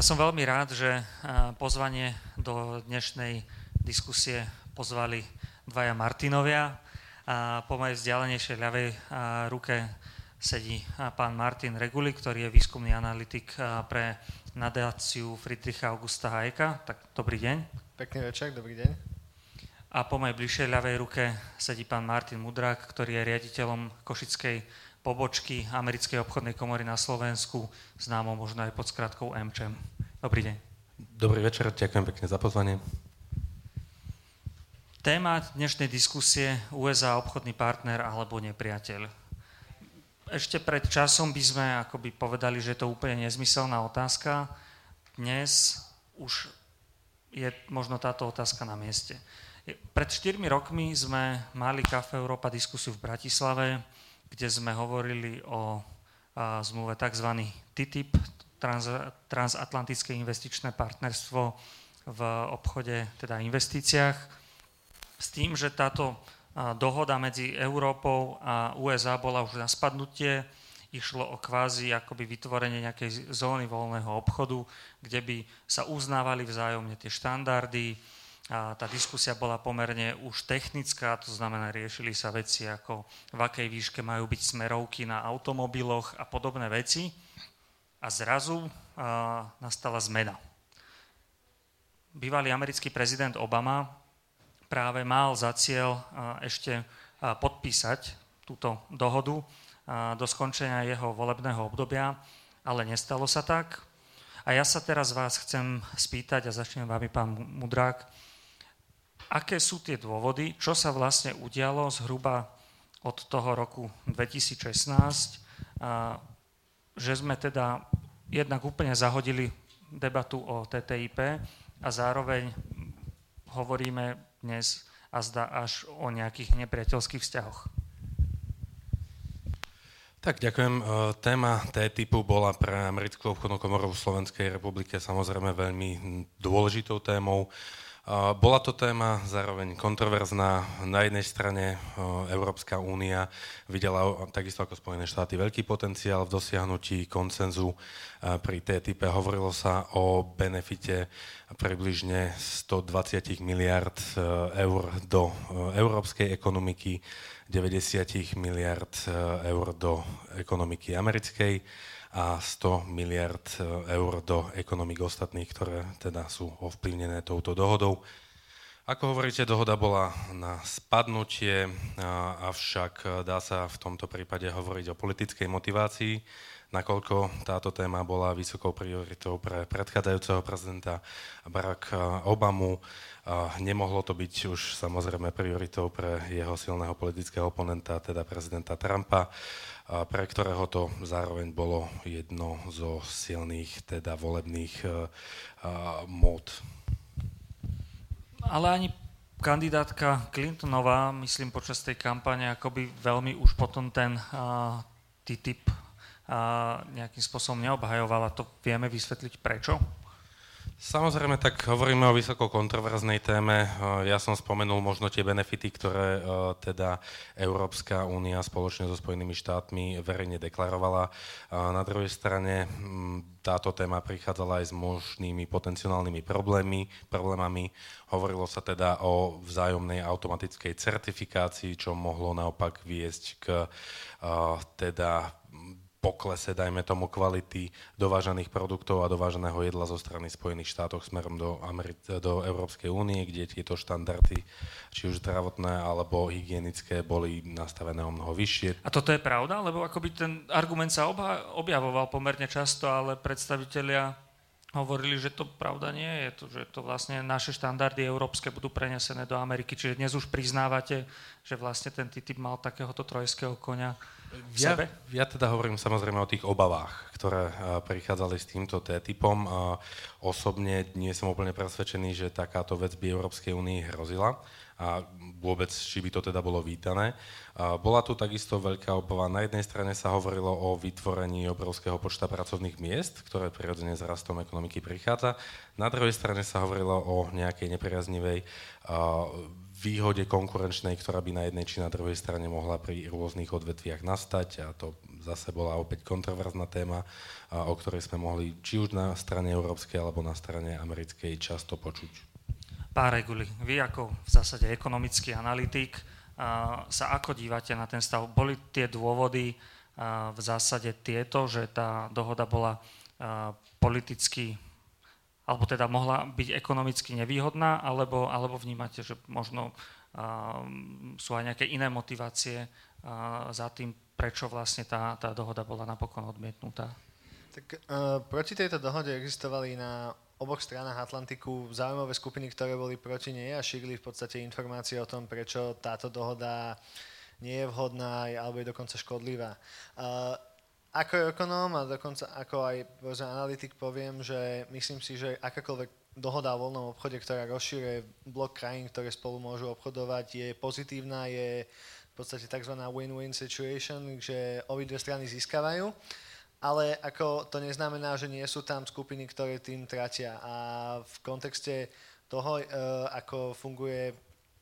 Ja som veľmi rád, že pozvanie do dnešnej diskusie pozvali dvaja Martinovia. A po mojej vzdialenejšej ľavej ruke sedí pán Martin Reguli, ktorý je výskumný analytik pre nadáciu Friedricha Augusta Hayeka. Tak dobrý deň. Pekný večer, dobrý deň. A po mojej bližšej ľavej ruke sedí pán Martin Mudrák, ktorý je riaditeľom Košickej pobočky Americkej obchodnej komory na Slovensku, známo možno aj pod skratkou MČM. Dobrý deň. Dobrý večer, ďakujem pekne za pozvanie. Téma dnešnej diskusie USA obchodný partner alebo nepriateľ. Ešte pred časom by sme akoby povedali, že je to úplne nezmyselná otázka. Dnes už je možno táto otázka na mieste. Pred 4 rokmi sme mali Kafe Európa diskusiu v Bratislave, kde sme hovorili o zmluve tzv. TTIP, trans, transatlantické investičné partnerstvo v obchode, teda investíciách, s tým, že táto dohoda medzi Európou a USA bola už na spadnutie, išlo o kvázi akoby vytvorenie nejakej zóny voľného obchodu, kde by sa uznávali vzájomne tie štandardy, a tá diskusia bola pomerne už technická, to znamená, riešili sa veci ako v akej výške majú byť smerovky na automobiloch a podobné veci. A zrazu a, nastala zmena. Bývalý americký prezident Obama práve mal za cieľ a, ešte a, podpísať túto dohodu a, do skončenia jeho volebného obdobia, ale nestalo sa tak. A ja sa teraz vás chcem spýtať, a začnem vami, pán Mudrák, aké sú tie dôvody, čo sa vlastne udialo zhruba od toho roku 2016, a, že sme teda jednak úplne zahodili debatu o TTIP a zároveň hovoríme dnes a zdá až o nejakých nepriateľských vzťahoch. Tak, ďakujem. E, téma T-typu bola pre Americkú obchodnú komoru v Slovenskej republike samozrejme veľmi dôležitou témou. Bola to téma zároveň kontroverzná. Na jednej strane Európska únia videla takisto ako Spojené štáty veľký potenciál v dosiahnutí koncenzu pri TTIP. Hovorilo sa o benefite približne 120 miliard e, eur do e, európskej ekonomiky, 90 miliard e, eur do ekonomiky americkej a 100 miliard e, eur do ekonomik ostatných, ktoré teda sú ovplyvnené touto dohodou. Ako hovoríte, dohoda bola na spadnutie, avšak dá sa v tomto prípade hovoriť o politickej motivácii, nakoľko táto téma bola vysokou prioritou pre predchádzajúceho prezidenta Barack Obamu. Nemohlo to byť už samozrejme prioritou pre jeho silného politického oponenta, teda prezidenta Trumpa pre ktorého to zároveň bolo jedno zo silných teda volebných uh, mód. Ale ani kandidátka Clintonová, myslím, počas tej kampane akoby veľmi už potom ten uh, TTIP nejakým spôsobom neobhajovala. To vieme vysvetliť prečo? Samozrejme, tak hovoríme o vysoko kontroverznej téme. Ja som spomenul možno tie benefity, ktoré teda Európska únia spoločne so Spojenými štátmi verejne deklarovala. Na druhej strane táto téma prichádzala aj s možnými potenciálnymi problémy, problémami. Hovorilo sa teda o vzájomnej automatickej certifikácii, čo mohlo naopak viesť k teda poklese, dajme tomu, kvality dovážaných produktov a dováženého jedla zo strany Spojených štátov smerom do, Ameri- do Európskej únie, kde tieto štandardy, či už zdravotné alebo hygienické, boli nastavené o mnoho vyššie. A toto je pravda? Lebo akoby ten argument sa objavoval pomerne často, ale predstavitelia hovorili, že to pravda nie je, to, že to vlastne naše štandardy európske budú prenesené do Ameriky. Čiže dnes už priznávate, že vlastne ten TTIP mal takéhoto trojského konia ja, ja teda hovorím samozrejme o tých obavách, ktoré prichádzali s týmto T-typom. Osobne nie som úplne presvedčený, že takáto vec by Európskej únii hrozila a vôbec, či by to teda bolo vítané. Bola tu takisto veľká obava. Na jednej strane sa hovorilo o vytvorení obrovského počta pracovných miest, ktoré prirodzene s rastom ekonomiky prichádza. Na druhej strane sa hovorilo o nejakej nepriaznivej výhode konkurenčnej, ktorá by na jednej či na druhej strane mohla pri rôznych odvetviach nastať a to zase bola opäť kontroverzná téma, o ktorej sme mohli či už na strane európskej alebo na strane americkej často počuť. Pán Reguli, vy ako v zásade ekonomický analytik sa ako dívate na ten stav? Boli tie dôvody v zásade tieto, že tá dohoda bola politicky alebo teda mohla byť ekonomicky nevýhodná, alebo, alebo vnímate, že možno uh, sú aj nejaké iné motivácie uh, za tým, prečo vlastne tá, tá dohoda bola napokon odmietnutá? Tak uh, proti tejto dohode existovali na oboch stranách Atlantiku zaujímavé skupiny, ktoré boli proti nej a šírili v podstate informácie o tom, prečo táto dohoda nie je vhodná alebo je dokonca škodlivá. Uh, ako ekonóm a dokonca ako aj analytik poviem, že myslím si, že akákoľvek dohoda o voľnom obchode, ktorá rozšíruje blok krajín, ktoré spolu môžu obchodovať, je pozitívna, je v podstate tzv. win-win situation, že obidve strany získavajú. Ale ako to neznamená, že nie sú tam skupiny, ktoré tým tratia. A v kontexte toho, e, ako funguje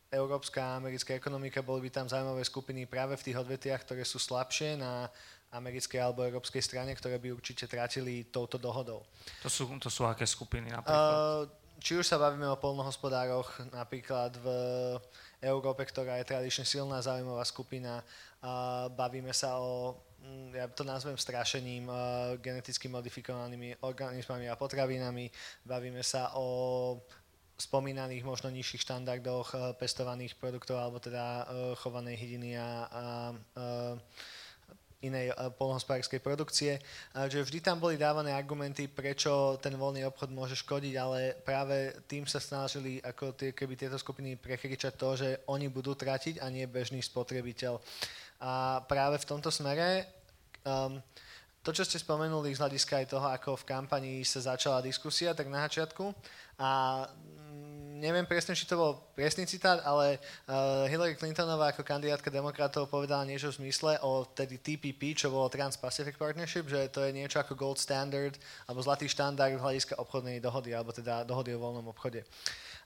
európska a americká ekonomika, boli by tam zaujímavé skupiny práve v tých odvetiach, ktoré sú slabšie na americkej alebo európskej strane, ktoré by určite trátili touto dohodou. To sú, to sú aké skupiny napríklad? Uh, či už sa bavíme o polnohospodároch, napríklad v Európe, ktorá je tradične silná zaujímavá skupina, uh, bavíme sa o mm, ja to nazvem strašením uh, geneticky modifikovanými organizmami a potravinami. Bavíme sa o spomínaných možno nižších štandardoch pestovaných produktov alebo teda chovanej hydiny a, a, a inej eh, polnohospodárskej produkcie, že vždy tam boli dávané argumenty, prečo ten voľný obchod môže škodiť, ale práve tým sa snažili ako tie, keby tieto skupiny prekričať to, že oni budú tratiť a nie bežný spotrebiteľ. A práve v tomto smere um, to, čo ste spomenuli z hľadiska aj toho, ako v kampanii sa začala diskusia, tak na začiatku a neviem presne, či to bol presný citát, ale uh, Hillary Clintonová ako kandidátka demokratov povedala niečo v zmysle o tedy TPP, čo bolo Trans-Pacific Partnership, že to je niečo ako gold standard alebo zlatý štandard z hľadiska obchodnej dohody, alebo teda dohody o voľnom obchode.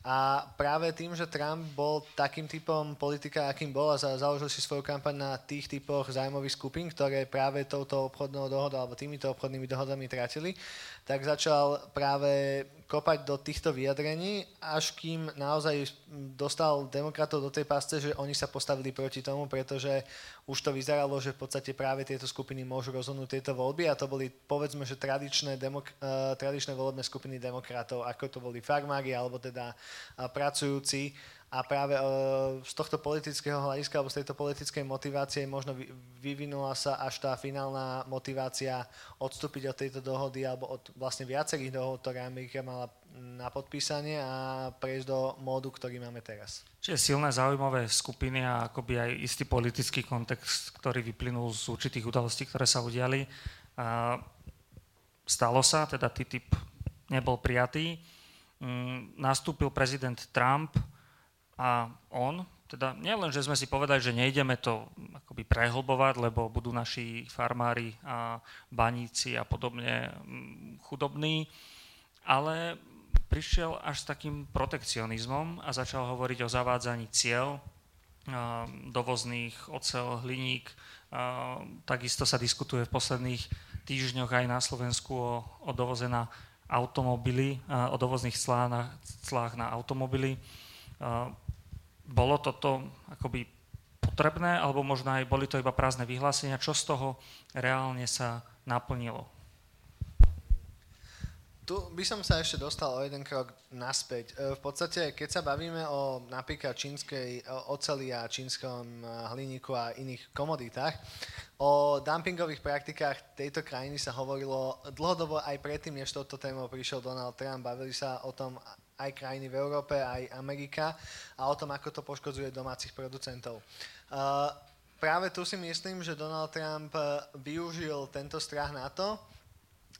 A práve tým, že Trump bol takým typom politika, akým bol a založil si svoju kampaň na tých typoch zájmových skupín, ktoré práve touto obchodnou dohodou alebo týmito obchodnými dohodami tratili, tak začal práve kopať do týchto vyjadrení, až kým naozaj dostal demokratov do tej pasce, že oni sa postavili proti tomu, pretože už to vyzeralo, že v podstate práve tieto skupiny môžu rozhodnúť tieto voľby a to boli povedzme, že tradičné, demok- uh, tradičné volebné skupiny demokratov, ako to boli farmári alebo teda pracujúci a práve uh, z tohto politického hľadiska alebo z tejto politickej motivácie možno vyvinula sa až tá finálna motivácia odstúpiť od tejto dohody alebo od vlastne viacerých dohod, ktoré Amerika mala na podpísanie a prejsť do módu, ktorý máme teraz. Čiže silné zaujímavé skupiny a akoby aj istý politický kontext, ktorý vyplynul z určitých udalostí, ktoré sa udiali. A stalo sa, teda TTIP nebol prijatý. Mm, nastúpil prezident Trump, a on, teda nielen, že sme si povedali, že nejdeme to akoby prehlbovať, lebo budú naši farmári a baníci a podobne mm, chudobní, ale prišiel až s takým protekcionizmom a začal hovoriť o zavádzaní cieľ dovozných ocel, hliník. Takisto sa diskutuje v posledných týždňoch aj na Slovensku o, o dovoze na automobily, o dovozných clách na automobily bolo toto akoby potrebné, alebo možno aj boli to iba prázdne vyhlásenia, čo z toho reálne sa naplnilo? Tu by som sa ešte dostal o jeden krok naspäť. E, v podstate, keď sa bavíme o napríklad čínskej oceli a čínskom e, hliníku a iných komoditách, o dumpingových praktikách tejto krajiny sa hovorilo dlhodobo aj predtým, než toto tému prišiel Donald Trump. Bavili sa o tom aj krajiny v Európe, aj Amerika a o tom, ako to poškodzuje domácich producentov. Uh, práve tu si myslím, že Donald Trump uh, využil tento strach na to,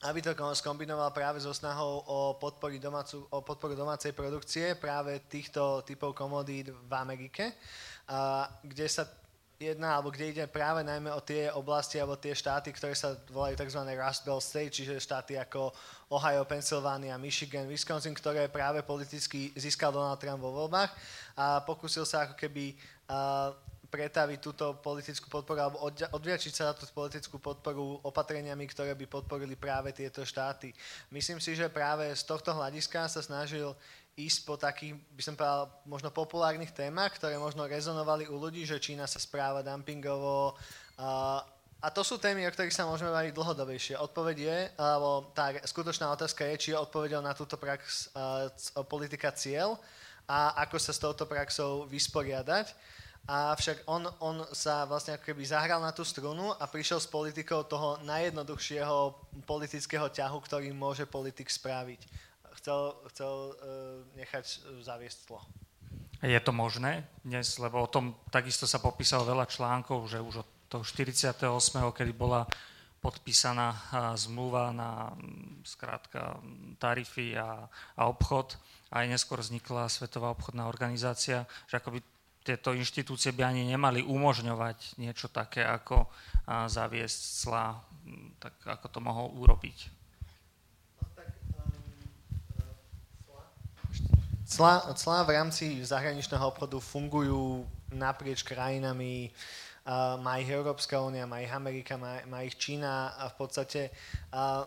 aby to skombinoval práve so snahou o, domácu, o podporu domácej produkcie práve týchto typov komodít v Amerike, a kde sa jedna, alebo kde ide práve najmä o tie oblasti alebo tie štáty, ktoré sa volajú tzv. Rust Belt State, čiže štáty ako Ohio, Pennsylvania, Michigan, Wisconsin, ktoré práve politicky získal Donald Trump vo voľbách a pokúsil sa ako keby uh, pretaviť túto politickú podporu alebo odviačiť sa na tú politickú podporu opatreniami, ktoré by podporili práve tieto štáty. Myslím si, že práve z tohto hľadiska sa snažil ísť po takých, by som povedal, možno populárnych témach, ktoré možno rezonovali u ľudí, že Čína sa správa dumpingovo. A, a to sú témy, o ktorých sa môžeme baviť dlhodobejšie. Odpoveď je, alebo tá skutočná otázka je, či je odpovedou na túto prax uh, politika cieľ a ako sa s touto praxou vysporiadať. Avšak on, on sa vlastne ako keby zahral na tú strunu a prišiel s politikou toho najjednoduchšieho politického ťahu, ktorý môže politik spraviť. Chcel, chcel uh, nechať zaviesť tlo. Je to možné dnes, lebo o tom takisto sa popísalo veľa článkov, že už od toho 48., kedy bola podpísaná zmluva na skrátka tarify a, a obchod, aj neskôr vznikla Svetová obchodná organizácia, že akoby tieto inštitúcie by ani nemali umožňovať niečo také, ako zaviesť cla, tak ako to mohol urobiť. Clá, clá v rámci zahraničného obchodu fungujú naprieč krajinami, uh, má ich Európska únia, má ich Amerika, má, má ich Čína a v podstate uh,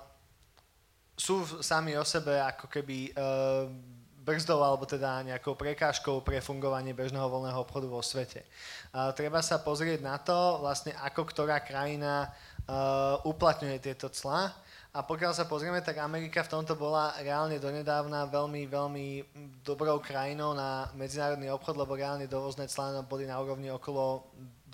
sú sami o sebe ako keby uh, brzdou alebo teda nejakou prekážkou pre fungovanie bežného voľného obchodu vo svete. Uh, treba sa pozrieť na to, vlastne ako ktorá krajina uh, uplatňuje tieto clá. A pokiaľ sa pozrieme, tak Amerika v tomto bola reálne donedávna veľmi, veľmi dobrou krajinou na medzinárodný obchod, lebo reálne dovozné clá boli na úrovni okolo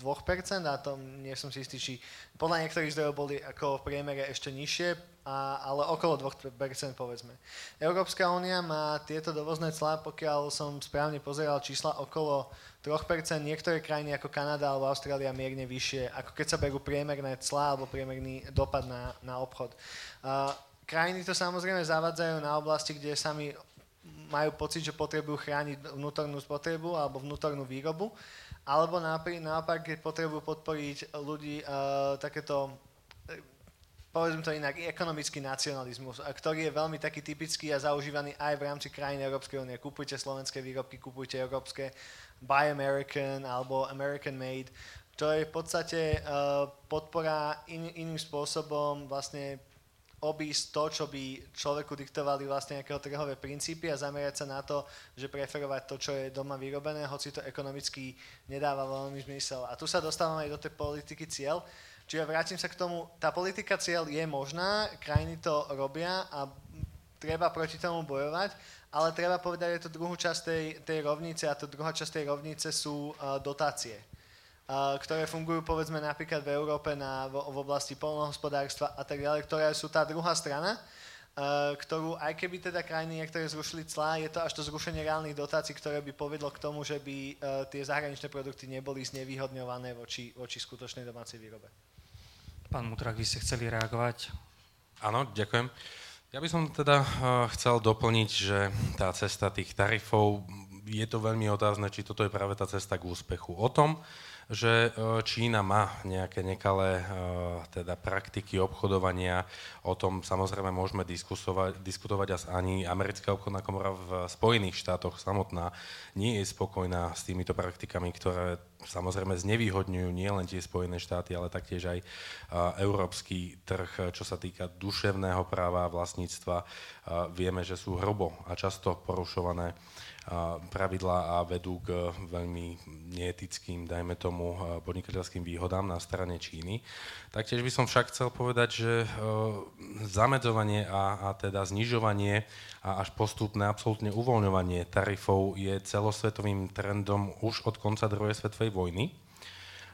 2% a to nie som si istý, či podľa niektorých zdrojov boli ako v priemere ešte nižšie, a, ale okolo 2% povedzme. Európska únia má tieto dovozné clá, pokiaľ som správne pozeral čísla, okolo 3%, niektoré krajiny ako Kanada alebo Austrália mierne vyššie, ako keď sa berú priemerné clá alebo priemerný dopad na, na obchod. Uh, krajiny to samozrejme zavádzajú na oblasti, kde sami majú pocit, že potrebujú chrániť vnútornú spotrebu alebo vnútornú výrobu, alebo naopak, keď potrebujú podporiť ľudí uh, takéto povedzme to inak, ekonomický nacionalizmus, ktorý je veľmi taký typický a zaužívaný aj v rámci krajín Európskej únie. Kupujte slovenské výrobky, kupujte európske, buy American alebo American made. To je v podstate uh, podpora in, iným spôsobom vlastne obísť to, čo by človeku diktovali vlastne nejakého trhové princípy a zamerať sa na to, že preferovať to, čo je doma vyrobené, hoci to ekonomicky nedáva veľmi zmysel. A tu sa dostávame aj do tej politiky cieľ, Čiže vrátim sa k tomu, tá politika cieľ je možná, krajiny to robia a treba proti tomu bojovať, ale treba povedať, že to druhú časť tej, tej rovnice a to druhá časť tej rovnice sú uh, dotácie, ktoré fungujú povedzme napríklad v Európe na, v, v oblasti polnohospodárstva a tak ďalej, ktoré sú tá druhá strana, ktorú aj keby teda krajiny niektoré zrušili clá, je to až to zrušenie reálnych dotácií, ktoré by povedlo k tomu, že by uh, tie zahraničné produkty neboli znevýhodňované voči, voči skutočnej domácej výrobe. Pán Mutrak, vy ste chceli reagovať? Áno, ďakujem. Ja by som teda uh, chcel doplniť, že tá cesta tých tarifov, je to veľmi otázne, či toto je práve tá cesta k úspechu. O tom, že e, Čína má nejaké nekalé e, teda praktiky obchodovania. O tom samozrejme môžeme diskutovať a ani americká obchodná komora v Spojených štátoch samotná nie je spokojná s týmito praktikami, ktoré samozrejme znevýhodňujú nielen tie Spojené štáty, ale taktiež aj e, európsky trh, čo sa týka duševného práva a vlastníctva. Vieme, že sú hrobo a často porušované pravidlá a vedú k veľmi neetickým, dajme tomu, podnikateľským výhodám na strane Číny. Taktiež by som však chcel povedať, že e, zamedzovanie a, a teda znižovanie a až postupné absolútne uvoľňovanie tarifov je celosvetovým trendom už od konca druhej svetovej vojny.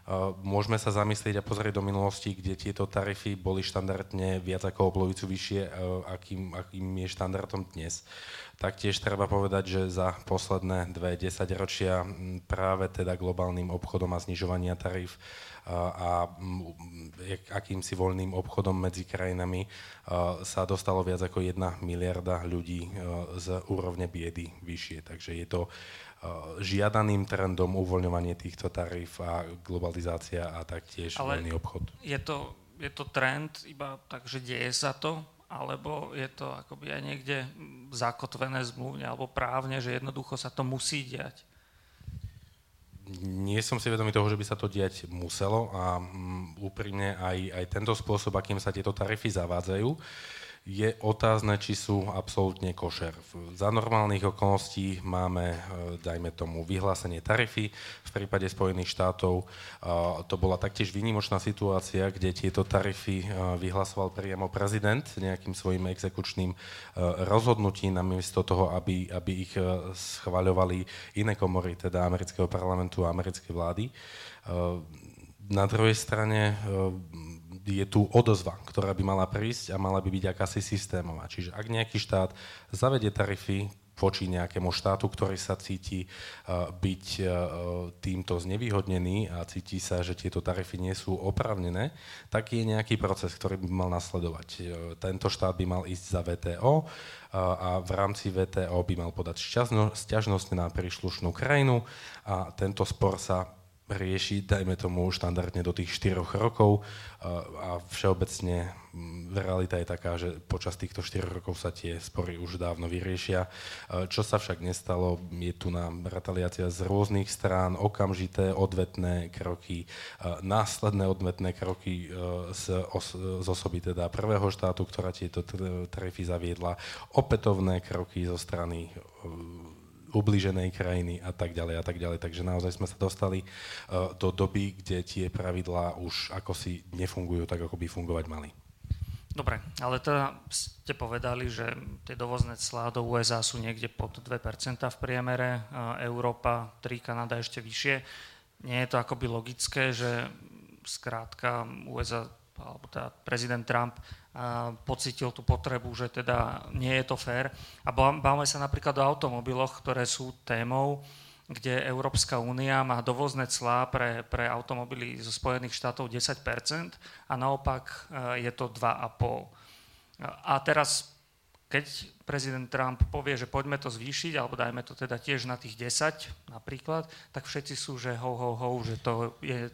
E, môžeme sa zamyslieť a pozrieť do minulosti, kde tieto tarify boli štandardne viac ako o polovicu vyššie, e, akým, akým je štandardom dnes. Taktiež treba povedať, že za posledné dve desaťročia práve teda globálnym obchodom a znižovania tarif a, a akýmsi voľným obchodom medzi krajinami sa dostalo viac ako jedna miliarda ľudí z úrovne biedy vyššie. Takže je to žiadaným trendom uvoľňovanie týchto tarif a globalizácia a taktiež Ale voľný obchod. Je to, je to trend iba tak, že deje sa to, alebo je to akoby aj niekde zakotvené zmluvne alebo právne, že jednoducho sa to musí diať? nie som si vedomý toho, že by sa to diať muselo a um, úprimne aj, aj tento spôsob, akým sa tieto tarify zavádzajú, je otázne, či sú absolútne košer. Za normálnych okolností máme, e, dajme tomu, vyhlásenie tarify. V prípade Spojených štátov e, to bola taktiež výnimočná situácia, kde tieto tarify e, vyhlasoval priamo prezident nejakým svojim exekučným rozhodnutím, namiesto toho, aby, aby ich schvaľovali iné komory, teda amerického parlamentu a americkej vlády. Na druhej strane je tu odozva, ktorá by mala prísť a mala by byť akási systémová. Čiže ak nejaký štát zavede tarify voči nejakému štátu, ktorý sa cíti uh, byť uh, týmto znevýhodnený a cíti sa, že tieto tarify nie sú opravnené, tak je nejaký proces, ktorý by mal nasledovať. Uh, tento štát by mal ísť za VTO a v rámci VTO by mal podať sťažnosť na príslušnú krajinu a tento spor sa riešiť, dajme tomu, štandardne do tých 4 rokov a všeobecne realita je taká, že počas týchto 4 rokov sa tie spory už dávno vyriešia. Čo sa však nestalo, je tu na retaliácia z rôznych strán, okamžité odvetné kroky, následné odvetné kroky z, os, z osoby teda prvého štátu, ktorá tieto tarify zaviedla, opätovné kroky zo strany ubliženej krajiny a tak ďalej a tak ďalej. Takže naozaj sme sa dostali uh, do doby, kde tie pravidlá už ako si nefungujú tak, ako by fungovať mali. Dobre, ale teda ste povedali, že tie dovozné clá do USA sú niekde pod 2% v priemere, Európa 3, Kanada ešte vyššie. Nie je to akoby logické, že skrátka USA alebo teda prezident Trump pocitil tú potrebu, že teda nie je to fér. A bavme sa napríklad o automobiloch, ktoré sú témou, kde Európska únia má dovozné clá pre, pre automobily zo Spojených štátov 10% a naopak e, je to 2,5%. A teraz, keď prezident Trump povie, že poďme to zvýšiť, alebo dajme to teda tiež na tých 10 napríklad, tak všetci sú, že ho, ho, ho, že to je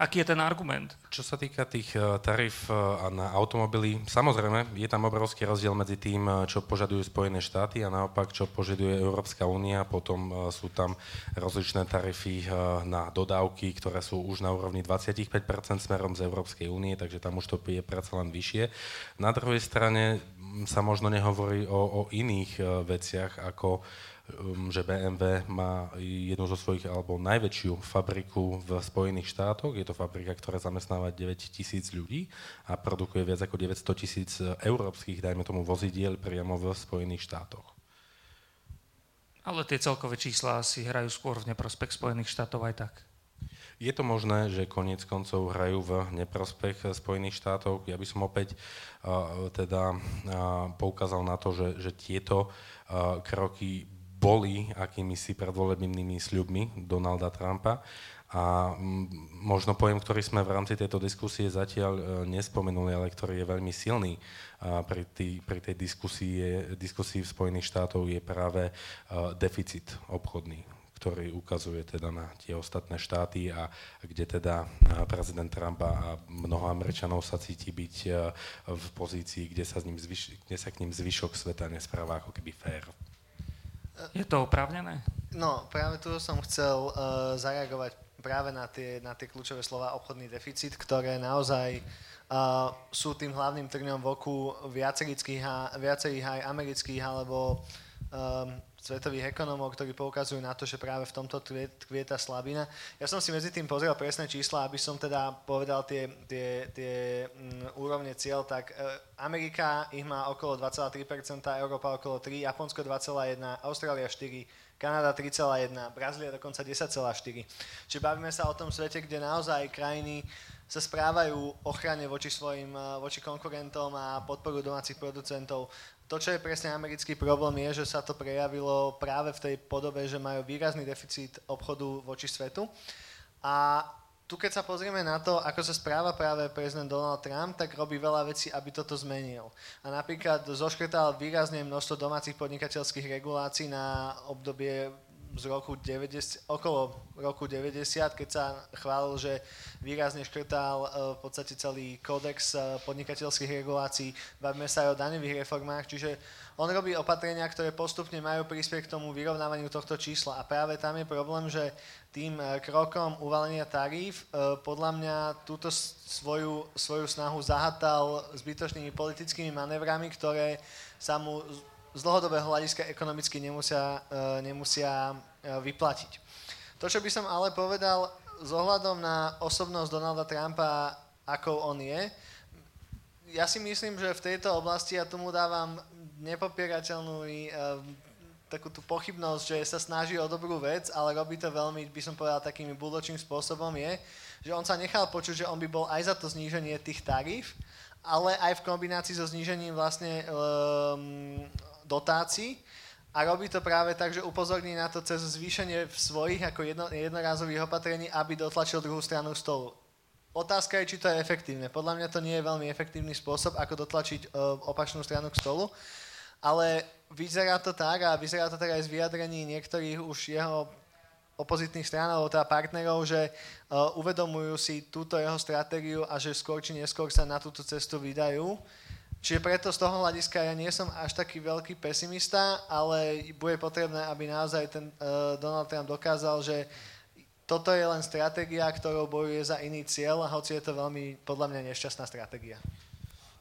Aký je ten argument? Čo sa týka tých e, tarif e, na automobily, samozrejme, je tam obrovský rozdiel medzi tým, e, čo požadujú Spojené štáty a naopak, čo požaduje Európska únia. Potom sú tam rozličné tarify na dodávky, ktoré sú už na úrovni 25% smerom z Európskej únie, takže tam už to je predsa len vyššie. Na druhej strane sa možno nehovorí o, o iných veciach, ako že BMW má jednu zo svojich, alebo najväčšiu fabriku v Spojených štátoch. Je to fabrika, ktorá zamestnáva 9 tisíc ľudí a produkuje viac ako 900 tisíc európskych, dajme tomu, vozidiel priamo v Spojených štátoch. Ale tie celkové čísla si hrajú skôr v neprospech Spojených štátov aj tak. Je to možné, že koniec koncov hrajú v neprospech Spojených štátov. Ja by som opäť uh, teda uh, poukázal na to, že, že tieto uh, kroky boli akými si predvolebnými sľubmi Donalda Trumpa. A možno pojem, ktorý sme v rámci tejto diskusie zatiaľ e, nespomenuli, ale ktorý je veľmi silný pri, tý, pri tej diskusii, diskusii v Spojených štátoch, je práve e, deficit obchodný ktorý ukazuje teda na tie ostatné štáty a kde teda prezident Trump a mnoho Američanov sa cíti byť e, v pozícii, kde sa, s ním zvyš, kde sa k ním zvyšok sveta nespráva ako keby fér. Je to oprávnené? No, práve tu som chcel uh, zareagovať práve na tie, na tie kľúčové slova obchodný deficit, ktoré naozaj uh, sú tým hlavným trňom v oku viacerých, aj amerických alebo um, svetových ekonómov, ktorí poukazujú na to, že práve v tomto tkvie tá slabina. Ja som si medzi tým pozrel presné čísla, aby som teda povedal tie, tie, tie mm, úrovne cieľ, tak e, Amerika ich má okolo 2,3%, Európa okolo 3%, Japonsko 2,1%, Austrália 4%, Kanada 3,1, Brazília dokonca 10,4. Čiže bavíme sa o tom svete, kde naozaj krajiny sa správajú ochrane voči svojim, e, voči konkurentom a podporujú domácich producentov to, čo je presne americký problém, je, že sa to prejavilo práve v tej podobe, že majú výrazný deficit obchodu voči svetu. A tu keď sa pozrieme na to, ako sa správa práve prezident Donald Trump, tak robí veľa vecí, aby toto zmenil. A napríklad zoškrtal výrazne množstvo domácich podnikateľských regulácií na obdobie z roku 90, okolo roku 90, keď sa chválil, že výrazne škrtal uh, v podstate celý kódex uh, podnikateľských regulácií, bavíme sa aj o daňových reformách, čiže on robí opatrenia, ktoré postupne majú prispieť k tomu vyrovnávaniu tohto čísla. A práve tam je problém, že tým krokom uvalenia taríf podľa mňa túto svoju, svoju snahu zahatal zbytočnými politickými manévrami, ktoré sa mu z dlhodobého hľadiska ekonomicky nemusia, e, nemusia e, vyplatiť. To, čo by som ale povedal s ohľadom na osobnosť Donalda Trumpa, ako on je, ja si myslím, že v tejto oblasti, ja tomu dávam nepopierateľnú e, takú tú pochybnosť, že sa snaží o dobrú vec, ale robí to veľmi, by som povedal, takým budočným spôsobom je, že on sa nechal počuť, že on by bol aj za to zníženie tých tarif, ale aj v kombinácii so znížením vlastne um, dotácií a robí to práve tak, že upozorní na to cez zvýšenie svojich ako jedno, jednorázových opatrení, aby dotlačil druhú stranu stolu. Otázka je, či to je efektívne. Podľa mňa to nie je veľmi efektívny spôsob, ako dotlačiť uh, opačnú stranu k stolu, ale vyzerá to tak a vyzerá to tak aj z vyjadrení niektorých už jeho opozitných strán alebo teda partnerov, že uh, uvedomujú si túto jeho stratégiu a že skôr či neskôr sa na túto cestu vydajú. Čiže preto z toho hľadiska ja nie som až taký veľký pesimista, ale bude potrebné, aby naozaj ten uh, Donald Trump dokázal, že toto je len stratégia, ktorou bojuje za iný cieľ, a hoci je to veľmi, podľa mňa, nešťastná stratégia.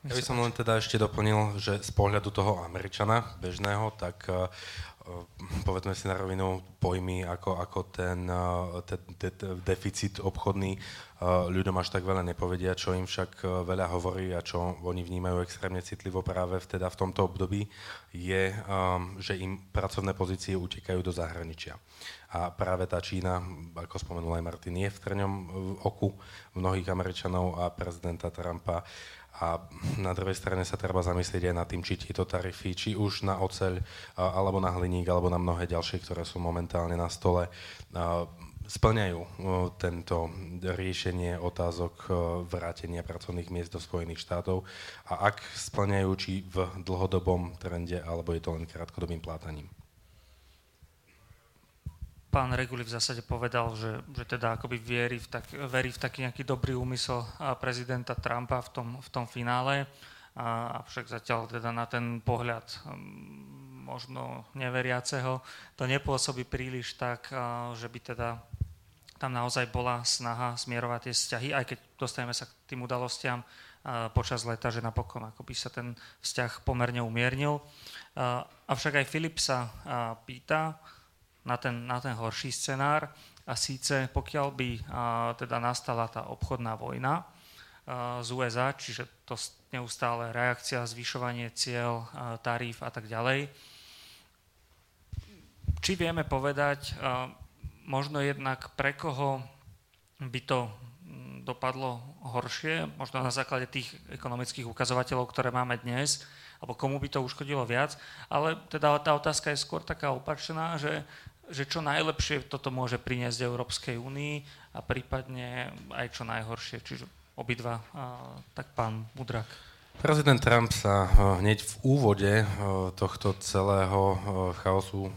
Ja by som len teda ešte doplnil, že z pohľadu toho Američana bežného, tak uh, povedzme si na rovinu pojmy ako, ako ten, ten, ten deficit obchodný ľuďom až tak veľa nepovedia, čo im však veľa hovorí a čo oni vnímajú extrémne citlivo práve v, teda v tomto období, je, že im pracovné pozície utekajú do zahraničia. A práve tá Čína, ako spomenul aj Martin, je v trňom oku mnohých Američanov a prezidenta Trumpa. A na druhej strane sa treba zamyslieť aj nad tým, či tieto tarify, či už na oceľ, alebo na hliník, alebo na mnohé ďalšie, ktoré sú momentálne na stole, splňajú tento riešenie otázok vrátenia pracovných miest do Spojených štátov a ak splňajú, či v dlhodobom trende, alebo je to len krátkodobým plátaním. Pán Reguli v zásade povedal, že, že teda akoby verí v, tak, verí v taký nejaký dobrý úmysel prezidenta Trumpa v tom, v tom finále, a, avšak zatiaľ teda na ten pohľad možno neveriaceho to nepôsobí príliš tak, že by teda tam naozaj bola snaha smierovať tie vzťahy, aj keď dostaneme sa k tým udalostiam počas leta, že napokon akoby sa ten vzťah pomerne umiernil. Avšak aj Filip sa pýta na ten, na ten horší scenár. A síce pokiaľ by teda nastala tá obchodná vojna z USA, čiže to neustále reakcia, zvyšovanie cieľ, taríf a tak ďalej, či vieme povedať, možno jednak pre koho by to dopadlo horšie, možno na základe tých ekonomických ukazovateľov, ktoré máme dnes, alebo komu by to uškodilo viac, ale teda tá otázka je skôr taká opačná, že, že čo najlepšie toto môže priniesť Európskej únii a prípadne aj čo najhoršie, čiže obidva, tak pán Mudrak. Prezident Trump sa hneď v úvode tohto celého chaosu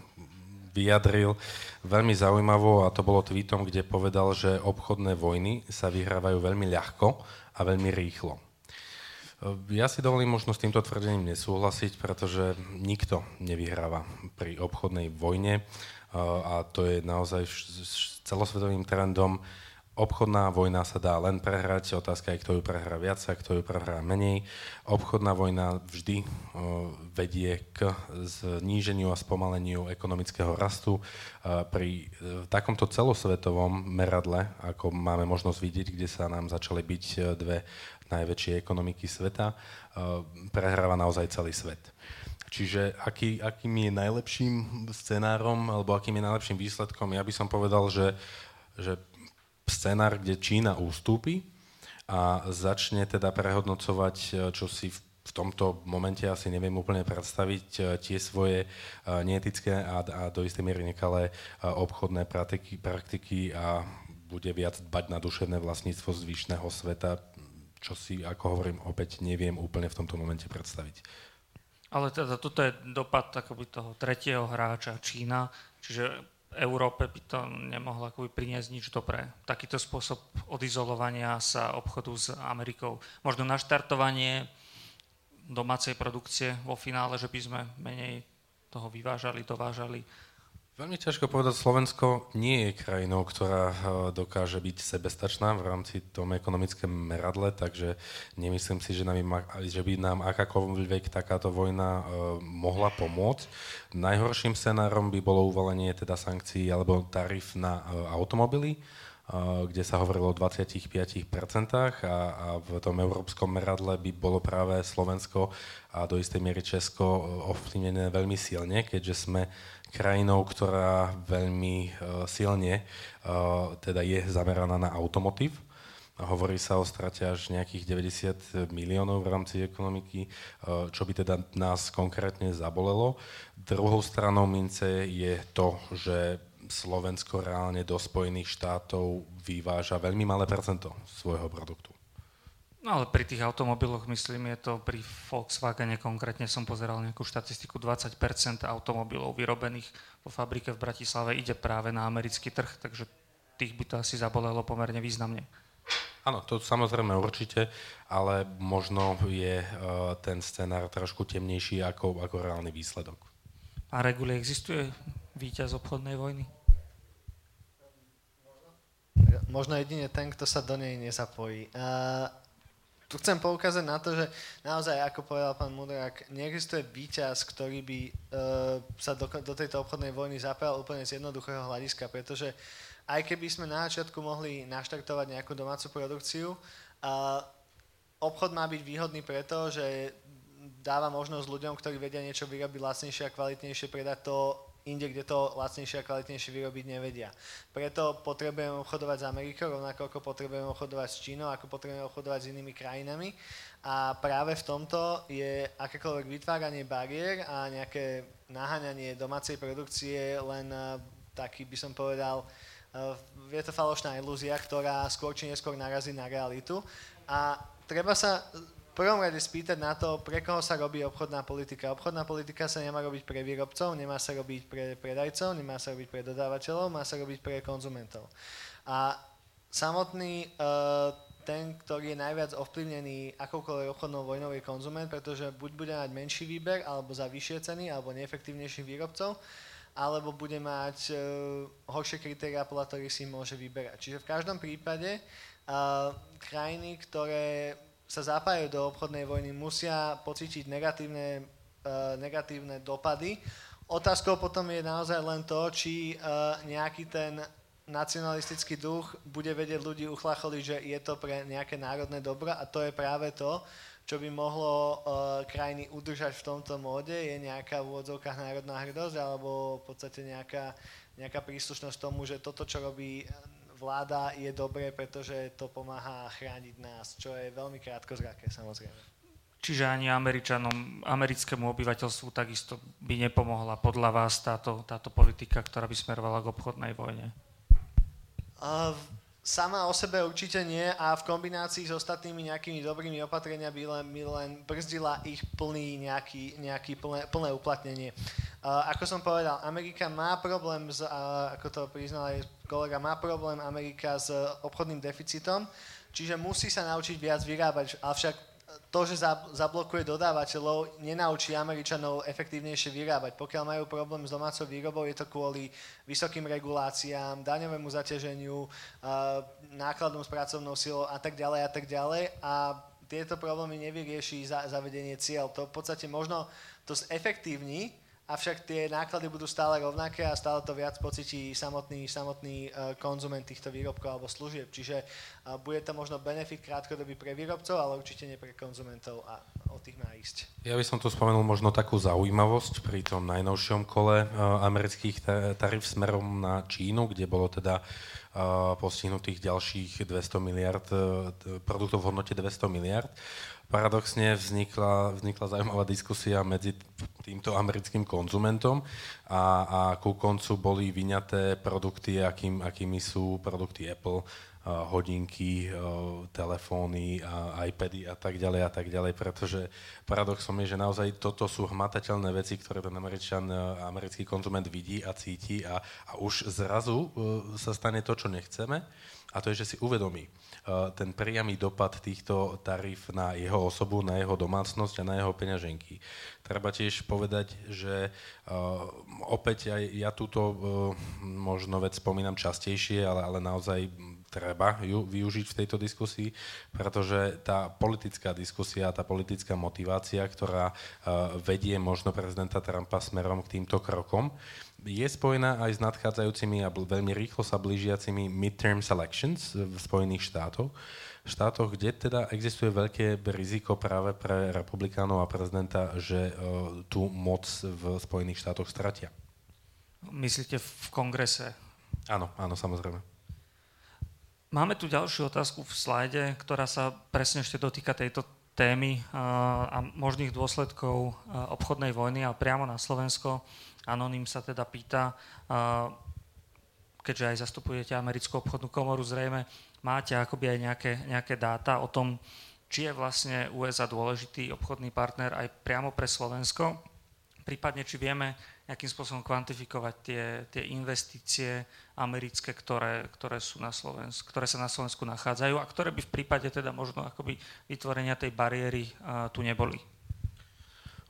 vyjadril veľmi zaujímavo a to bolo tweetom, kde povedal, že obchodné vojny sa vyhrávajú veľmi ľahko a veľmi rýchlo. Ja si dovolím možno s týmto tvrdením nesúhlasiť, pretože nikto nevyhráva pri obchodnej vojne a to je naozaj celosvetovým trendom Obchodná vojna sa dá len prehrať, otázka je, kto ju prehrá viac a kto ju prehrá menej. Obchodná vojna vždy vedie k zníženiu a spomaleniu ekonomického rastu. Pri e, takomto celosvetovom meradle, ako máme možnosť vidieť, kde sa nám začali byť e, dve najväčšie ekonomiky sveta, e, prehráva naozaj celý svet. Čiže aký, akým je najlepším scenárom alebo akým je najlepším výsledkom, ja by som povedal, že, že scenár, kde Čína ústúpi a začne teda prehodnocovať, e, čo si v v tomto momente asi neviem úplne predstaviť e, tie svoje e, neetické a, a do istej miery nekalé obchodné praktiky, praktiky a bude viac dbať na duševné vlastníctvo zvyšného sveta, čo si, ako hovorím, opäť neviem úplne v tomto momente predstaviť. Ale teda toto je dopad takoby toho tretieho hráča Čína, čiže Európe by to nemohlo akoby priniesť nič dobré. Takýto spôsob odizolovania sa obchodu s Amerikou. Možno naštartovanie domácej produkcie vo finále, že by sme menej toho vyvážali, dovážali. Veľmi ťažko povedať, Slovensko nie je krajinou, ktorá eh, dokáže byť sebestačná v rámci tom ekonomickém meradle, takže nemyslím si, že, nám, že by nám akákoľvek takáto vojna uh, mohla pomôcť. Najhorším scenárom by bolo uvalenie teda sankcií alebo tarif na uh, automobily, kde sa hovorilo o 25% a, a v tom európskom meradle by bolo práve Slovensko a do istej miery Česko ovplyvnené veľmi silne, keďže sme krajinou, ktorá veľmi uh, silne uh, teda je zameraná na automotív. Hovorí sa o strate až nejakých 90 miliónov v rámci ekonomiky, uh, čo by teda nás konkrétne zabolelo. Druhou stranou mince je to, že Slovensko reálne do Spojených štátov vyváža veľmi malé percento svojho produktu. No ale pri tých automobiloch, myslím, je to pri Volkswagene konkrétne som pozeral nejakú štatistiku, 20% automobilov vyrobených vo fabrike v Bratislave ide práve na americký trh, takže tých by to asi zabolelo pomerne významne. Áno, to samozrejme určite, ale možno je uh, ten scenár trošku temnejší ako, ako reálny výsledok. A reguli existuje víťaz obchodnej vojny? Možno jedine ten, kto sa do nej nezapojí. Uh, tu chcem poukázať na to, že naozaj, ako povedal pán Mudrák, neexistuje víťaz, ktorý by uh, sa do, do tejto obchodnej vojny zapájal úplne z jednoduchého hľadiska, pretože aj keby sme na začiatku mohli naštartovať nejakú domácu produkciu, uh, obchod má byť výhodný preto, že dáva možnosť ľuďom, ktorí vedia niečo vyrobiť lacnejšie a kvalitnejšie, predať to inde, kde to lacnejšie a kvalitnejšie vyrobiť nevedia. Preto potrebujeme obchodovať s Amerikou, rovnako ako potrebujeme obchodovať s Čínou, ako potrebujeme obchodovať s inými krajinami. A práve v tomto je akékoľvek vytváranie bariér a nejaké naháňanie domácej produkcie len eh, taký, by som povedal, eh, je to falošná ilúzia, ktorá skôr či neskôr narazí na realitu. A treba sa prvom rade spýtať na to, pre koho sa robí obchodná politika. Obchodná politika sa nemá robiť pre výrobcov, nemá sa robiť pre predajcov, nemá sa robiť pre dodávateľov, má sa robiť pre konzumentov. A samotný uh, ten, ktorý je najviac ovplyvnený akoukoľvek obchodnou vojnou je konzument, pretože buď bude mať menší výber, alebo za vyššie ceny, alebo neefektívnejších výrobcov, alebo bude mať uh, horšie kritéria, podľa ktorých si môže vyberať. Čiže v každom prípade uh, krajiny, ktoré sa zapájajú do obchodnej vojny, musia pocítiť negatívne, uh, negatívne dopady. Otázkou potom je naozaj len to, či uh, nejaký ten nacionalistický duch bude vedieť ľudí uchlacholiť, že je to pre nejaké národné dobro a to je práve to, čo by mohlo uh, krajiny udržať v tomto móde, je nejaká v úvodzovkách národná hrdosť alebo v podstate nejaká, nejaká príslušnosť tomu, že toto, čo robí vláda je dobré, pretože to pomáha chrániť nás, čo je veľmi krátkozraké samozrejme. Čiže ani Američanom, americkému obyvateľstvu takisto by nepomohla podľa vás táto, táto politika, ktorá by smerovala k obchodnej vojne? Uh, sama o sebe určite nie a v kombinácii s ostatnými nejakými dobrými opatreniami by len, by len brzdila ich plný nejaký, nejaký plné, plné uplatnenie. Uh, ako som povedal, Amerika má problém, s, uh, ako to priznal aj kolega, má problém Amerika s obchodným deficitom, čiže musí sa naučiť viac vyrábať, avšak to, že zablokuje dodávateľov, nenaučí Američanov efektívnejšie vyrábať. Pokiaľ majú problém s domácou výrobou, je to kvôli vysokým reguláciám, daňovému zaťaženiu, nákladom s pracovnou silou a tak ďalej a tak ďalej. A tieto problémy nevyrieši zavedenie cieľ. To v podstate možno to zefektívni, avšak tie náklady budú stále rovnaké a stále to viac pocití samotný, samotný e, konzument týchto výrobkov alebo služieb. Čiže e, bude to možno benefit krátkodobý pre výrobcov, ale určite nie pre konzumentov a o tých má ísť. Ja by som tu spomenul možno takú zaujímavosť pri tom najnovšom kole e, amerických tarif smerom na Čínu, kde bolo teda postihnutých ďalších 200 miliard, produktov v hodnote 200 miliard paradoxne vznikla, vznikla zaujímavá diskusia medzi týmto americkým konzumentom a, a ku koncu boli vyňaté produkty, akým, akými sú produkty Apple hodinky, telefóny, iPady a tak ďalej a tak ďalej, pretože paradoxom je, že naozaj toto sú hmatateľné veci, ktoré ten Američan, americký konzument vidí a cíti a, a už zrazu sa stane to, čo nechceme a to je, že si uvedomí ten priamy dopad týchto tarif na jeho osobu, na jeho domácnosť a na jeho peňaženky. Treba tiež povedať, že opäť aj ja túto možno vec spomínam častejšie, ale, ale naozaj treba ju využiť v tejto diskusii, pretože tá politická diskusia, tá politická motivácia, ktorá vedie možno prezidenta Trumpa smerom k týmto krokom, je spojená aj s nadchádzajúcimi a veľmi rýchlo sa blížiacimi midterm selections v Spojených štátoch, štátoch, kde teda existuje veľké riziko práve pre republikánov a prezidenta, že uh, tú moc v Spojených štátoch stratia. Myslíte v kongrese? Áno, áno, samozrejme. Máme tu ďalšiu otázku v slajde, ktorá sa presne ešte dotýka tejto témy a možných dôsledkov obchodnej vojny a priamo na Slovensko. Anonym sa teda pýta, keďže aj zastupujete americkú obchodnú komoru, zrejme máte akoby aj nejaké, nejaké dáta o tom, či je vlastne USA dôležitý obchodný partner aj priamo pre Slovensko, prípadne či vieme nejakým spôsobom kvantifikovať tie, tie investície americké, ktoré, ktoré, sú na Slovensku, ktoré sa na Slovensku nachádzajú a ktoré by v prípade teda možno akoby vytvorenia tej bariéry tu neboli.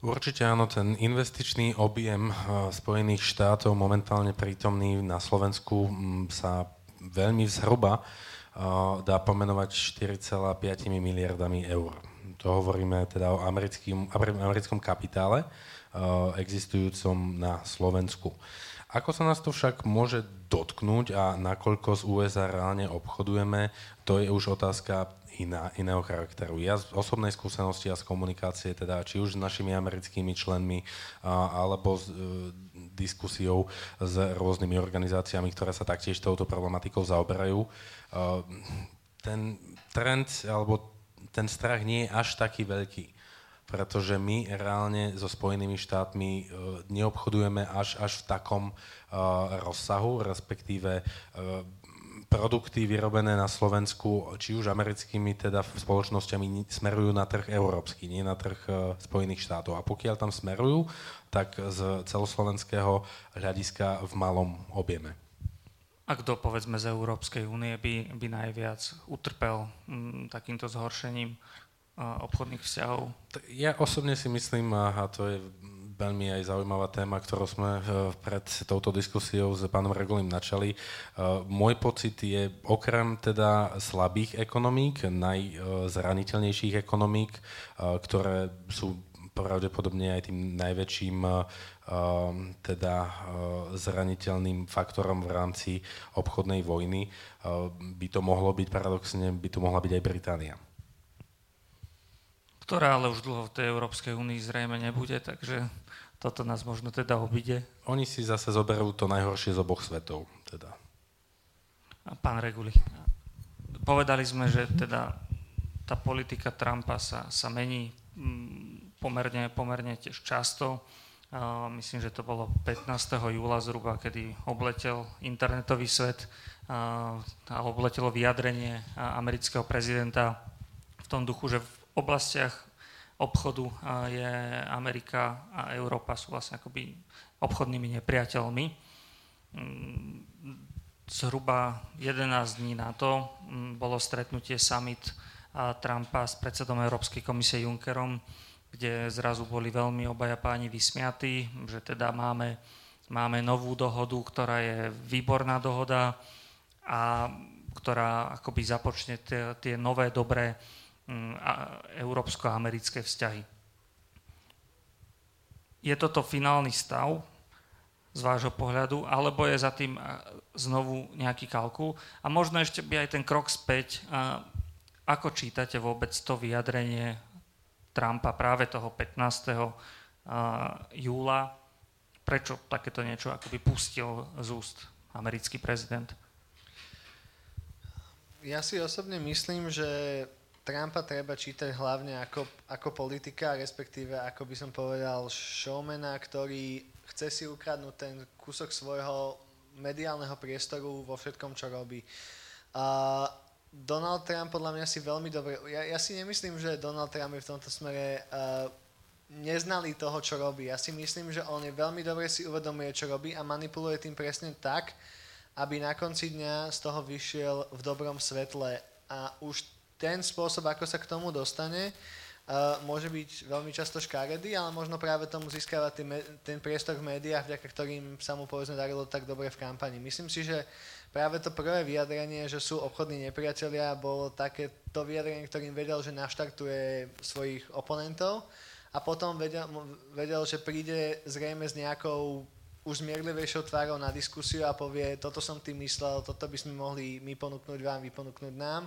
Určite áno, ten investičný objem Spojených štátov momentálne prítomný na Slovensku sa veľmi zhruba dá pomenovať 4,5 miliardami eur. To hovoríme teda o americkom kapitále existujúcom na Slovensku. Ako sa nás to však môže dotknúť a nakoľko z USA reálne obchodujeme, to je už otázka iná, iného charakteru. Ja z osobnej skúsenosti a z komunikácie, teda či už s našimi americkými členmi, a, alebo s e, diskusiou s rôznymi organizáciami, ktoré sa taktiež touto problematikou zaoberajú, ten trend alebo ten strach nie je až taký veľký pretože my reálne so Spojenými štátmi uh, neobchodujeme až, až v takom uh, rozsahu, respektíve uh, produkty vyrobené na Slovensku, či už americkými teda spoločnosťami, smerujú na trh európsky, nie na trh Spojených štátov. A pokiaľ tam smerujú, tak z celoslovenského hľadiska v malom objeme. A kto, povedzme, z Európskej únie by, by najviac utrpel m, takýmto zhoršením? Obchodných vzťahov? Ja osobne si myslím, a to je veľmi aj zaujímavá téma, ktorú sme e, pred touto diskusiou s pánom Regolím načali. E, môj pocit je, okrem teda slabých ekonomík, najzraniteľnejších ekonomík, e, ktoré sú pravdepodobne aj tým najväčším teda zraniteľným faktorom v rámci obchodnej vojny, by to mohlo byť paradoxne, by to mohla byť aj Británia ktorá ale už dlho v tej Európskej únii zrejme nebude, takže toto nás možno teda obide. Oni si zase zoberú to najhoršie z oboch svetov. Teda. A pán Reguli, povedali sme, že teda tá politika Trumpa sa, sa mení mm, pomerne, pomerne tiež často. myslím, že to bolo 15. júla zhruba, kedy obletel internetový svet a obletelo vyjadrenie amerického prezidenta v tom duchu, že v oblastiach obchodu je Amerika a Európa sú vlastne akoby obchodnými nepriateľmi. Mm, zhruba 11 dní na to mm, bolo stretnutie summit Trumpa s predsedom Európskej komisie Junckerom, kde zrazu boli veľmi obaja páni vysmiatí, že teda máme, máme novú dohodu, ktorá je výborná dohoda a ktorá akoby započne tie, tie nové dobré európsko-americké vzťahy. Je toto finálny stav z vášho pohľadu, alebo je za tým znovu nejaký kalkul? A možno ešte by aj ten krok späť, ako čítate vôbec to vyjadrenie Trumpa práve toho 15. júla? Prečo takéto niečo akoby pustil z úst americký prezident? Ja si osobne myslím, že Trumpa treba čítať hlavne ako, ako politika, respektíve ako by som povedal showmana, ktorý chce si ukradnúť ten kúsok svojho mediálneho priestoru vo všetkom, čo robí. A Donald Trump podľa mňa si veľmi dobre... Ja, ja si nemyslím, že Donald Trump je v tomto smere uh, neznalý toho, čo robí. Ja si myslím, že on je veľmi dobre si uvedomuje, čo robí a manipuluje tým presne tak, aby na konci dňa z toho vyšiel v dobrom svetle. A už ten spôsob, ako sa k tomu dostane, uh, môže byť veľmi často škaredý, ale možno práve tomu získava ten, ten priestor v médiách, vďaka ktorým sa mu povedzme darilo tak dobre v kampani. Myslím si, že práve to prvé vyjadrenie, že sú obchodní nepriatelia, bolo také to vyjadrenie, ktorým vedel, že naštartuje svojich oponentov a potom vedel, vedel, že príde zrejme s nejakou už zmierlivejšou tvárou na diskusiu a povie, toto som tým myslel, toto by sme mohli my ponúknuť vám, vy ponúknuť nám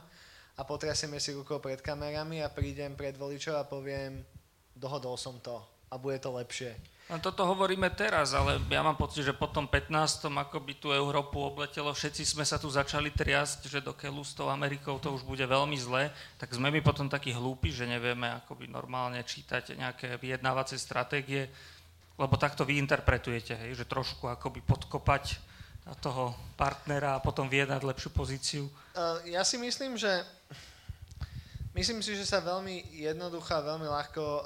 a potrasieme si rukou pred kamerami a prídem pred voličov a poviem, dohodol som to a bude to lepšie. No toto hovoríme teraz, ale ja mám pocit, že po tom 15. ako by tú Európu obletelo, všetci sme sa tu začali triasť, že do keľu s tou Amerikou to už bude veľmi zle, tak sme my potom takí hlúpi, že nevieme akoby normálne čítať nejaké vyjednávacie stratégie, lebo takto vy interpretujete, hej, že trošku akoby podkopať toho partnera a potom vyjednať lepšiu pozíciu? Uh, ja si myslím, že myslím si, že sa veľmi jednoducho a veľmi ľahko uh,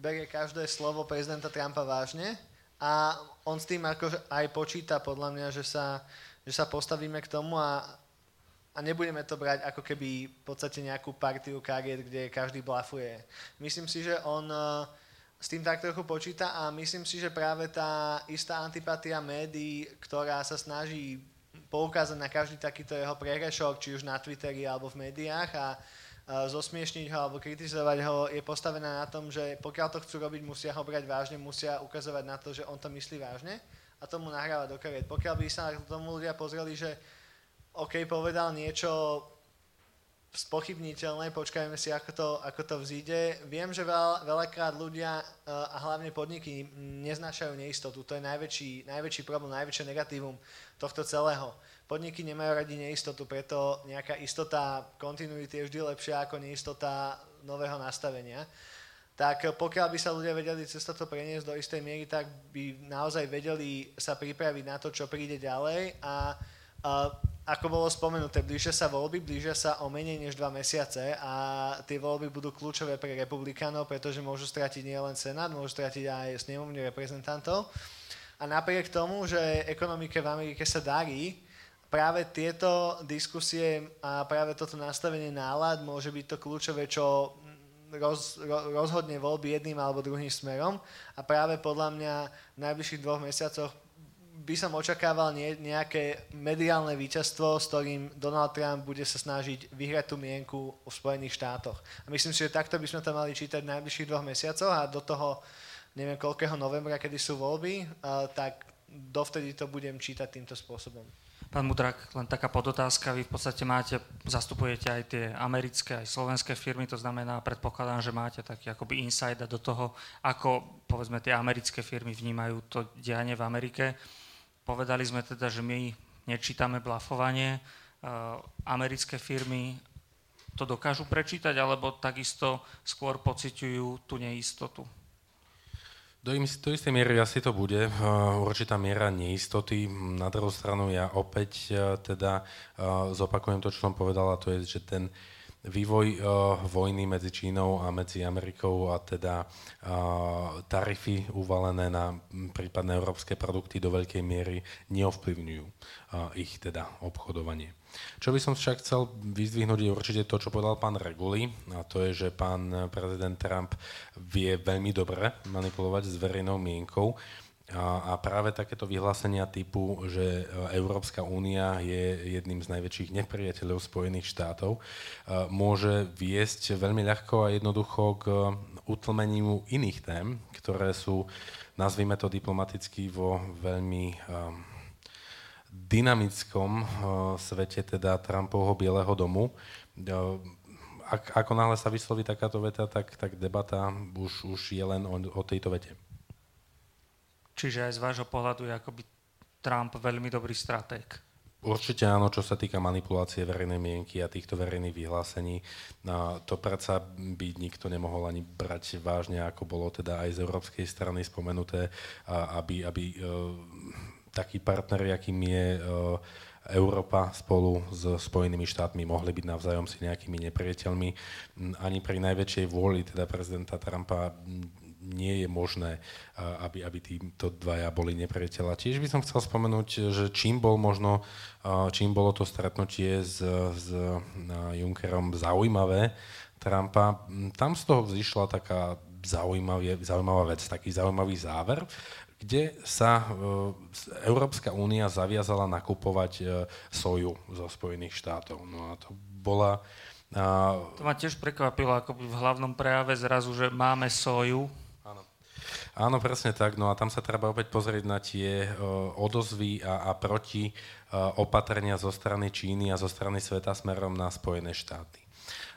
berie každé slovo prezidenta Trumpa vážne a on s tým ako aj počíta podľa mňa, že sa, že sa postavíme k tomu a, a nebudeme to brať ako keby v podstate nejakú partiu kariet, kde každý blafuje. Myslím si, že on uh, s tým tak trochu počíta a myslím si, že práve tá istá antipatia médií, ktorá sa snaží poukázať na každý takýto jeho prerešok, či už na Twitteri alebo v médiách a zosmiešniť ho alebo kritizovať ho, je postavená na tom, že pokiaľ to chcú robiť, musia ho brať vážne, musia ukazovať na to, že on to myslí vážne a tomu nahráva do kariet. Pokiaľ by sa tomu ľudia pozreli, že OK, povedal niečo spochybniteľné, počkajme si, ako to, ako to vzíde. Viem, že veľ, veľakrát ľudia a hlavne podniky neznášajú neistotu. To je najväčší, najväčší problém, najväčšie negatívum tohto celého podniky nemajú radi neistotu, preto nejaká istota kontinuity je vždy lepšia ako neistota nového nastavenia. Tak pokiaľ by sa ľudia vedeli cez toto preniesť do istej miery, tak by naozaj vedeli sa pripraviť na to, čo príde ďalej a, a ako bolo spomenuté, blížia sa voľby, blížia sa o menej než dva mesiace a tie voľby budú kľúčové pre republikánov, pretože môžu stratiť nielen Senát, môžu stratiť aj snemovne reprezentantov. A napriek tomu, že ekonomike v Amerike sa darí, práve tieto diskusie a práve toto nastavenie nálad môže byť to kľúčové, čo roz, rozhodne voľby jedným alebo druhým smerom a práve podľa mňa v najbližších dvoch mesiacoch by som očakával nie, nejaké mediálne víťazstvo, s ktorým Donald Trump bude sa snažiť vyhrať tú mienku v Spojených štátoch. A myslím si, že takto by sme to mali čítať v najbližších dvoch mesiacoch a do toho, neviem koľkého novembra, kedy sú voľby, tak dovtedy to budem čítať týmto spôsobom. Pán Mudrak, len taká podotázka, vy v podstate máte, zastupujete aj tie americké, aj slovenské firmy, to znamená, predpokladám, že máte taký akoby insight do toho, ako povedzme tie americké firmy vnímajú to dianie v Amerike. Povedali sme teda, že my nečítame blafovanie, uh, americké firmy to dokážu prečítať, alebo takisto skôr pociťujú tú neistotu? Do, do istej miery asi to bude. Uh, určitá miera neistoty. Na druhú stranu ja opäť uh, teda uh, zopakujem to, čo som povedal, a to je, že ten vývoj uh, vojny medzi Čínou a medzi Amerikou a teda uh, tarify uvalené na prípadné európske produkty do veľkej miery neovplyvňujú uh, ich teda obchodovanie. Čo by som však chcel vyzdvihnúť je určite to, čo povedal pán Reguli, a to je, že pán prezident Trump vie veľmi dobre manipulovať s verejnou mienkou. A, a práve takéto vyhlásenia typu, že Európska únia je jedným z najväčších nepriateľov Spojených štátov, môže viesť veľmi ľahko a jednoducho k utlmeniu iných tém, ktoré sú, nazvime to diplomaticky, vo veľmi dynamickom svete teda Trumpovho Bieleho domu. Ak, ako náhle sa vysloví takáto veta, tak, tak debata už, už je len o, o tejto vete. Čiže aj z vášho pohľadu je akoby Trump veľmi dobrý stratég. Určite áno, čo sa týka manipulácie verejnej mienky a týchto verejných vyhlásení. To predsa by nikto nemohol ani brať vážne, ako bolo teda aj z európskej strany spomenuté, aby, aby taký partner, akým je uh, Európa spolu s Spojenými štátmi mohli byť navzájom si nejakými nepriateľmi. Ani pri najväčšej vôli teda prezidenta Trumpa nie je možné, aby, aby títo dvaja boli nepriateľa. Tiež by som chcel spomenúť, že čím bol možno, čím bolo to stretnutie s, s Junckerom zaujímavé Trumpa, tam z toho vzýšla taká zaujímavá vec, taký zaujímavý záver, kde sa e, Európska únia zaviazala nakupovať e, soju zo Spojených štátov. No a to bola... To ma tiež prekvapilo, ako v hlavnom prejave zrazu, že máme soju. Áno. Presne tak. No a tam sa treba opäť pozrieť na tie uh, odozvy a, a proti uh, opatrenia zo strany Číny a zo strany sveta smerom na Spojené štáty.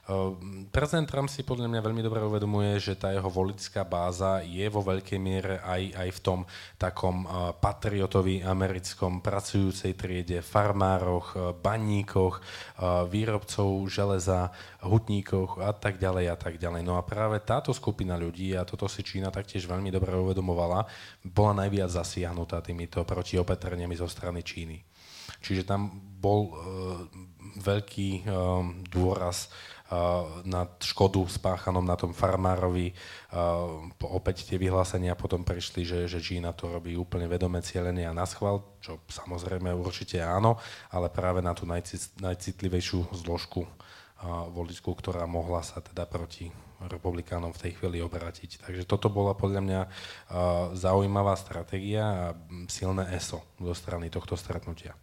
Ehm, prezident Trump si podľa mňa veľmi dobre uvedomuje, že tá jeho voličská báza je vo veľkej miere aj, aj v tom takom eh, patriotovi americkom pracujúcej triede, farmároch, eh, baníkoch, eh, výrobcov železa, hutníkoch a tak ďalej a tak ďalej. No a práve táto skupina ľudí, a toto si Čína taktiež veľmi dobre uvedomovala, bola najviac zasiahnutá týmito protiopetreniami zo strany Číny. Čiže tam bol uh, veľký um, dôraz na škodu spáchanom na tom farmárovi. Opäť tie vyhlásenia potom prišli, že, že Čína to robí úplne vedome, cieľenie a naschval, čo samozrejme určite áno, ale práve na tú najcitlivejšiu zložku voličku, ktorá mohla sa teda proti republikánom v tej chvíli obratiť. Takže toto bola podľa mňa zaujímavá stratégia a silné ESO zo strany tohto stretnutia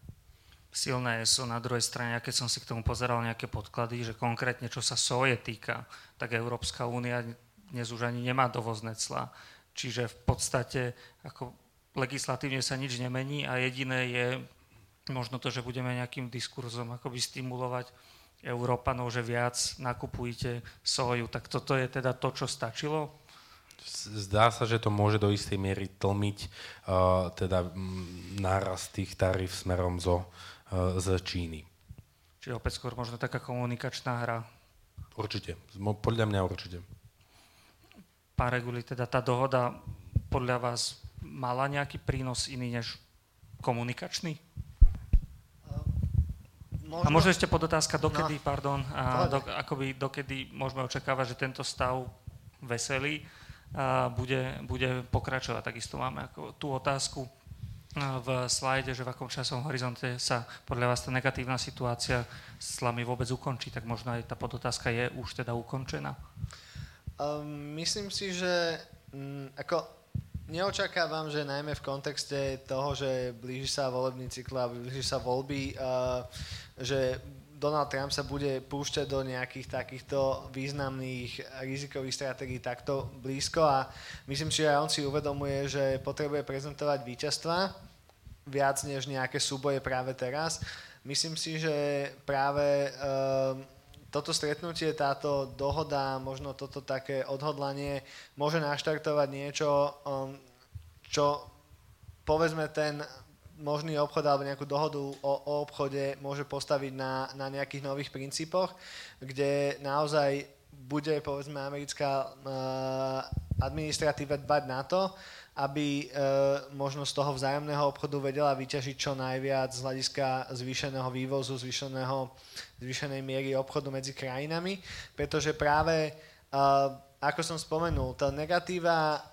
silné sú na druhej strane, keď som si k tomu pozeral nejaké podklady, že konkrétne čo sa soje týka, tak Európska únia dnes už ani nemá dovozné cla. Čiže v podstate ako legislatívne sa nič nemení a jediné je možno to, že budeme nejakým diskurzom akoby stimulovať Európanov, že viac nakupujte soju. Tak toto je teda to, čo stačilo? Zdá sa, že to môže do istej miery tlmiť uh, teda nárast tých tarif smerom zo z Číny. Čiže opäť skôr možno taká komunikačná hra. Určite, podľa mňa určite. Pán Reguli, teda tá dohoda podľa vás mala nejaký prínos iný než komunikačný? Možno... A možno ešte podotázka, dokedy, no. pardon, a do, akoby dokedy môžeme očakávať, že tento stav veselý a bude, bude pokračovať. Takisto máme ako tú otázku, v slajde, že v akom časom horizonte sa podľa vás tá negatívna situácia s slami vôbec ukončí, tak možno aj tá podotázka je už teda ukončená? Um, myslím si, že um, ako neočakávam, že najmä v kontexte toho, že blíži sa volebný cyklus a blíži sa voľby, uh, že Donald Trump sa bude púšťať do nejakých takýchto významných rizikových stratégií takto blízko a myslím si, že aj on si uvedomuje, že potrebuje prezentovať víťazstva viac než nejaké súboje práve teraz. Myslím si, že práve um, toto stretnutie, táto dohoda, možno toto také odhodlanie môže naštartovať niečo, um, čo povedzme ten možný obchod alebo nejakú dohodu o, o obchode môže postaviť na, na nejakých nových princípoch, kde naozaj bude povedzme americká uh, administratíva dbať na to, aby e, možno z toho vzájomného obchodu vedela vyťažiť čo najviac z hľadiska zvýšeného vývozu, zvýšeného, zvýšenej miery obchodu medzi krajinami, pretože práve, e, ako som spomenul, tá negatíva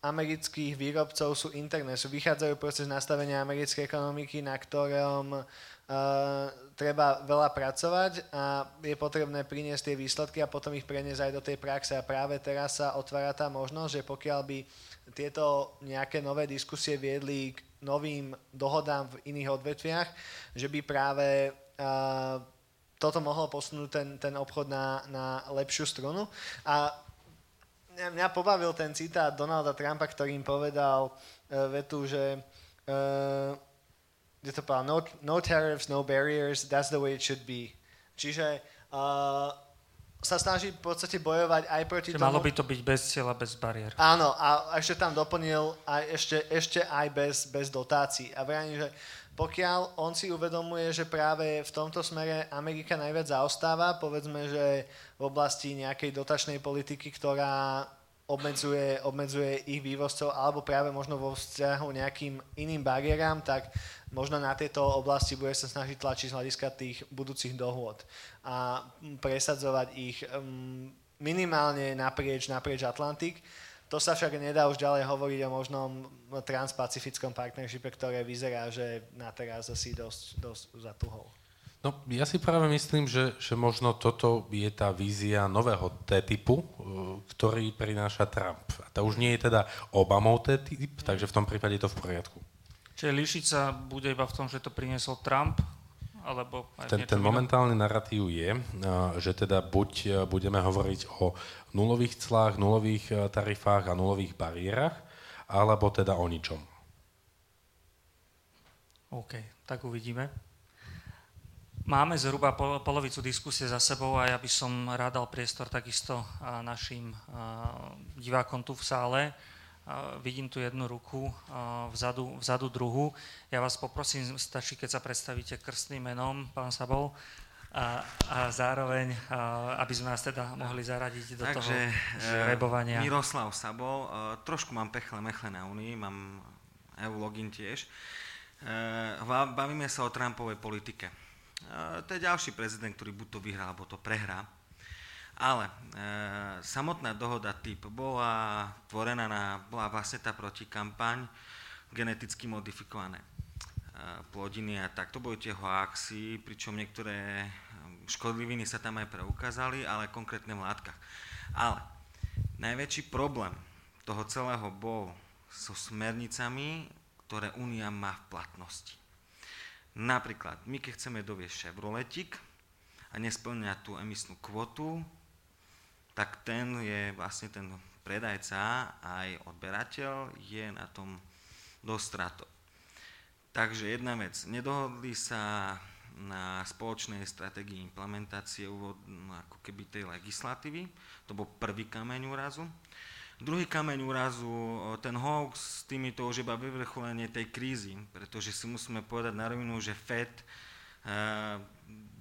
amerických výrobcov sú interné, sú vychádzajú proces nastavenia americkej ekonomiky, na ktorom Uh, treba veľa pracovať a je potrebné priniesť tie výsledky a potom ich preniesť aj do tej praxe. A práve teraz sa otvára tá možnosť, že pokiaľ by tieto nejaké nové diskusie viedli k novým dohodám v iných odvetviach, že by práve uh, toto mohlo posunúť ten, ten obchod na, na lepšiu strunu. A mňa pobavil ten citát Donalda Trumpa, ktorým povedal uh, vetu, že uh, je to povedal, no, no tariffs, no barriers, that's the way it should be. Čiže uh, sa snaží v podstate bojovať aj proti že tomu... malo by to byť bez cieľa, bez bariér. Áno, a ešte tam doplnil aj ešte, ešte aj bez, bez dotácií. A vrajím, že pokiaľ on si uvedomuje, že práve v tomto smere Amerika najviac zaostáva, povedzme, že v oblasti nejakej dotačnej politiky, ktorá obmedzuje, obmedzuje ich vývozcov alebo práve možno vo vzťahu nejakým iným bariéram, tak možno na tieto oblasti bude sa snažiť tlačiť z hľadiska tých budúcich dohôd a presadzovať ich um, minimálne naprieč, naprieč Atlantik. To sa však nedá už ďalej hovoriť o možnom transpacifickom partnershipe, ktoré vyzerá, že na teraz asi dosť, dosť zatuhol. No, ja si práve myslím, že, že možno toto je tá vízia nového T-typu, e, ktorý prináša Trump. A to už nie je teda Obamov T-typ, takže v tom prípade je to v poriadku. Čiže líšiť sa bude iba v tom, že to priniesol Trump, alebo ten, ten momentálny narratív je, e, že teda buď e, budeme hovoriť o nulových clách, nulových tarifách a nulových bariérach, alebo teda o ničom. OK, tak uvidíme. Máme zhruba polovicu diskusie za sebou a ja by som rád dal priestor takisto našim divákom tu v sále. Vidím tu jednu ruku, vzadu, vzadu druhú. Ja vás poprosím, stačí, keď sa predstavíte krstným menom, pán Sabol, a, a zároveň, aby sme nás teda mohli zaradiť do Takže, toho žrebovania. Miroslav Sabol, e, trošku mám pechle mechle na Unii, mám EU login tiež. E, bavíme sa o Trumpovej politike to je ďalší prezident, ktorý buď to vyhrá, alebo to prehrá. Ale e, samotná dohoda typ bola tvorená na, bola vlastne tá protikampaň geneticky modifikované e, plodiny a tak. To boli tie hoaxy, pričom niektoré škodliviny sa tam aj preukázali, ale konkrétne v látkach. Ale najväčší problém toho celého bol so smernicami, ktoré Únia má v platnosti. Napríklad, my keď chceme doviesť Chevroletik a nesplňa tú emisnú kvotu, tak ten je vlastne ten predajca aj odberateľ je na tom dosť Takže jedna vec, nedohodli sa na spoločnej stratégii implementácie úvod, ako keby tej legislatívy, to bol prvý kameň úrazu. Druhý kameň úrazu, ten hoax s týmito už iba vyvrcholenie tej krízy, pretože si musíme povedať na rovinu, že FED,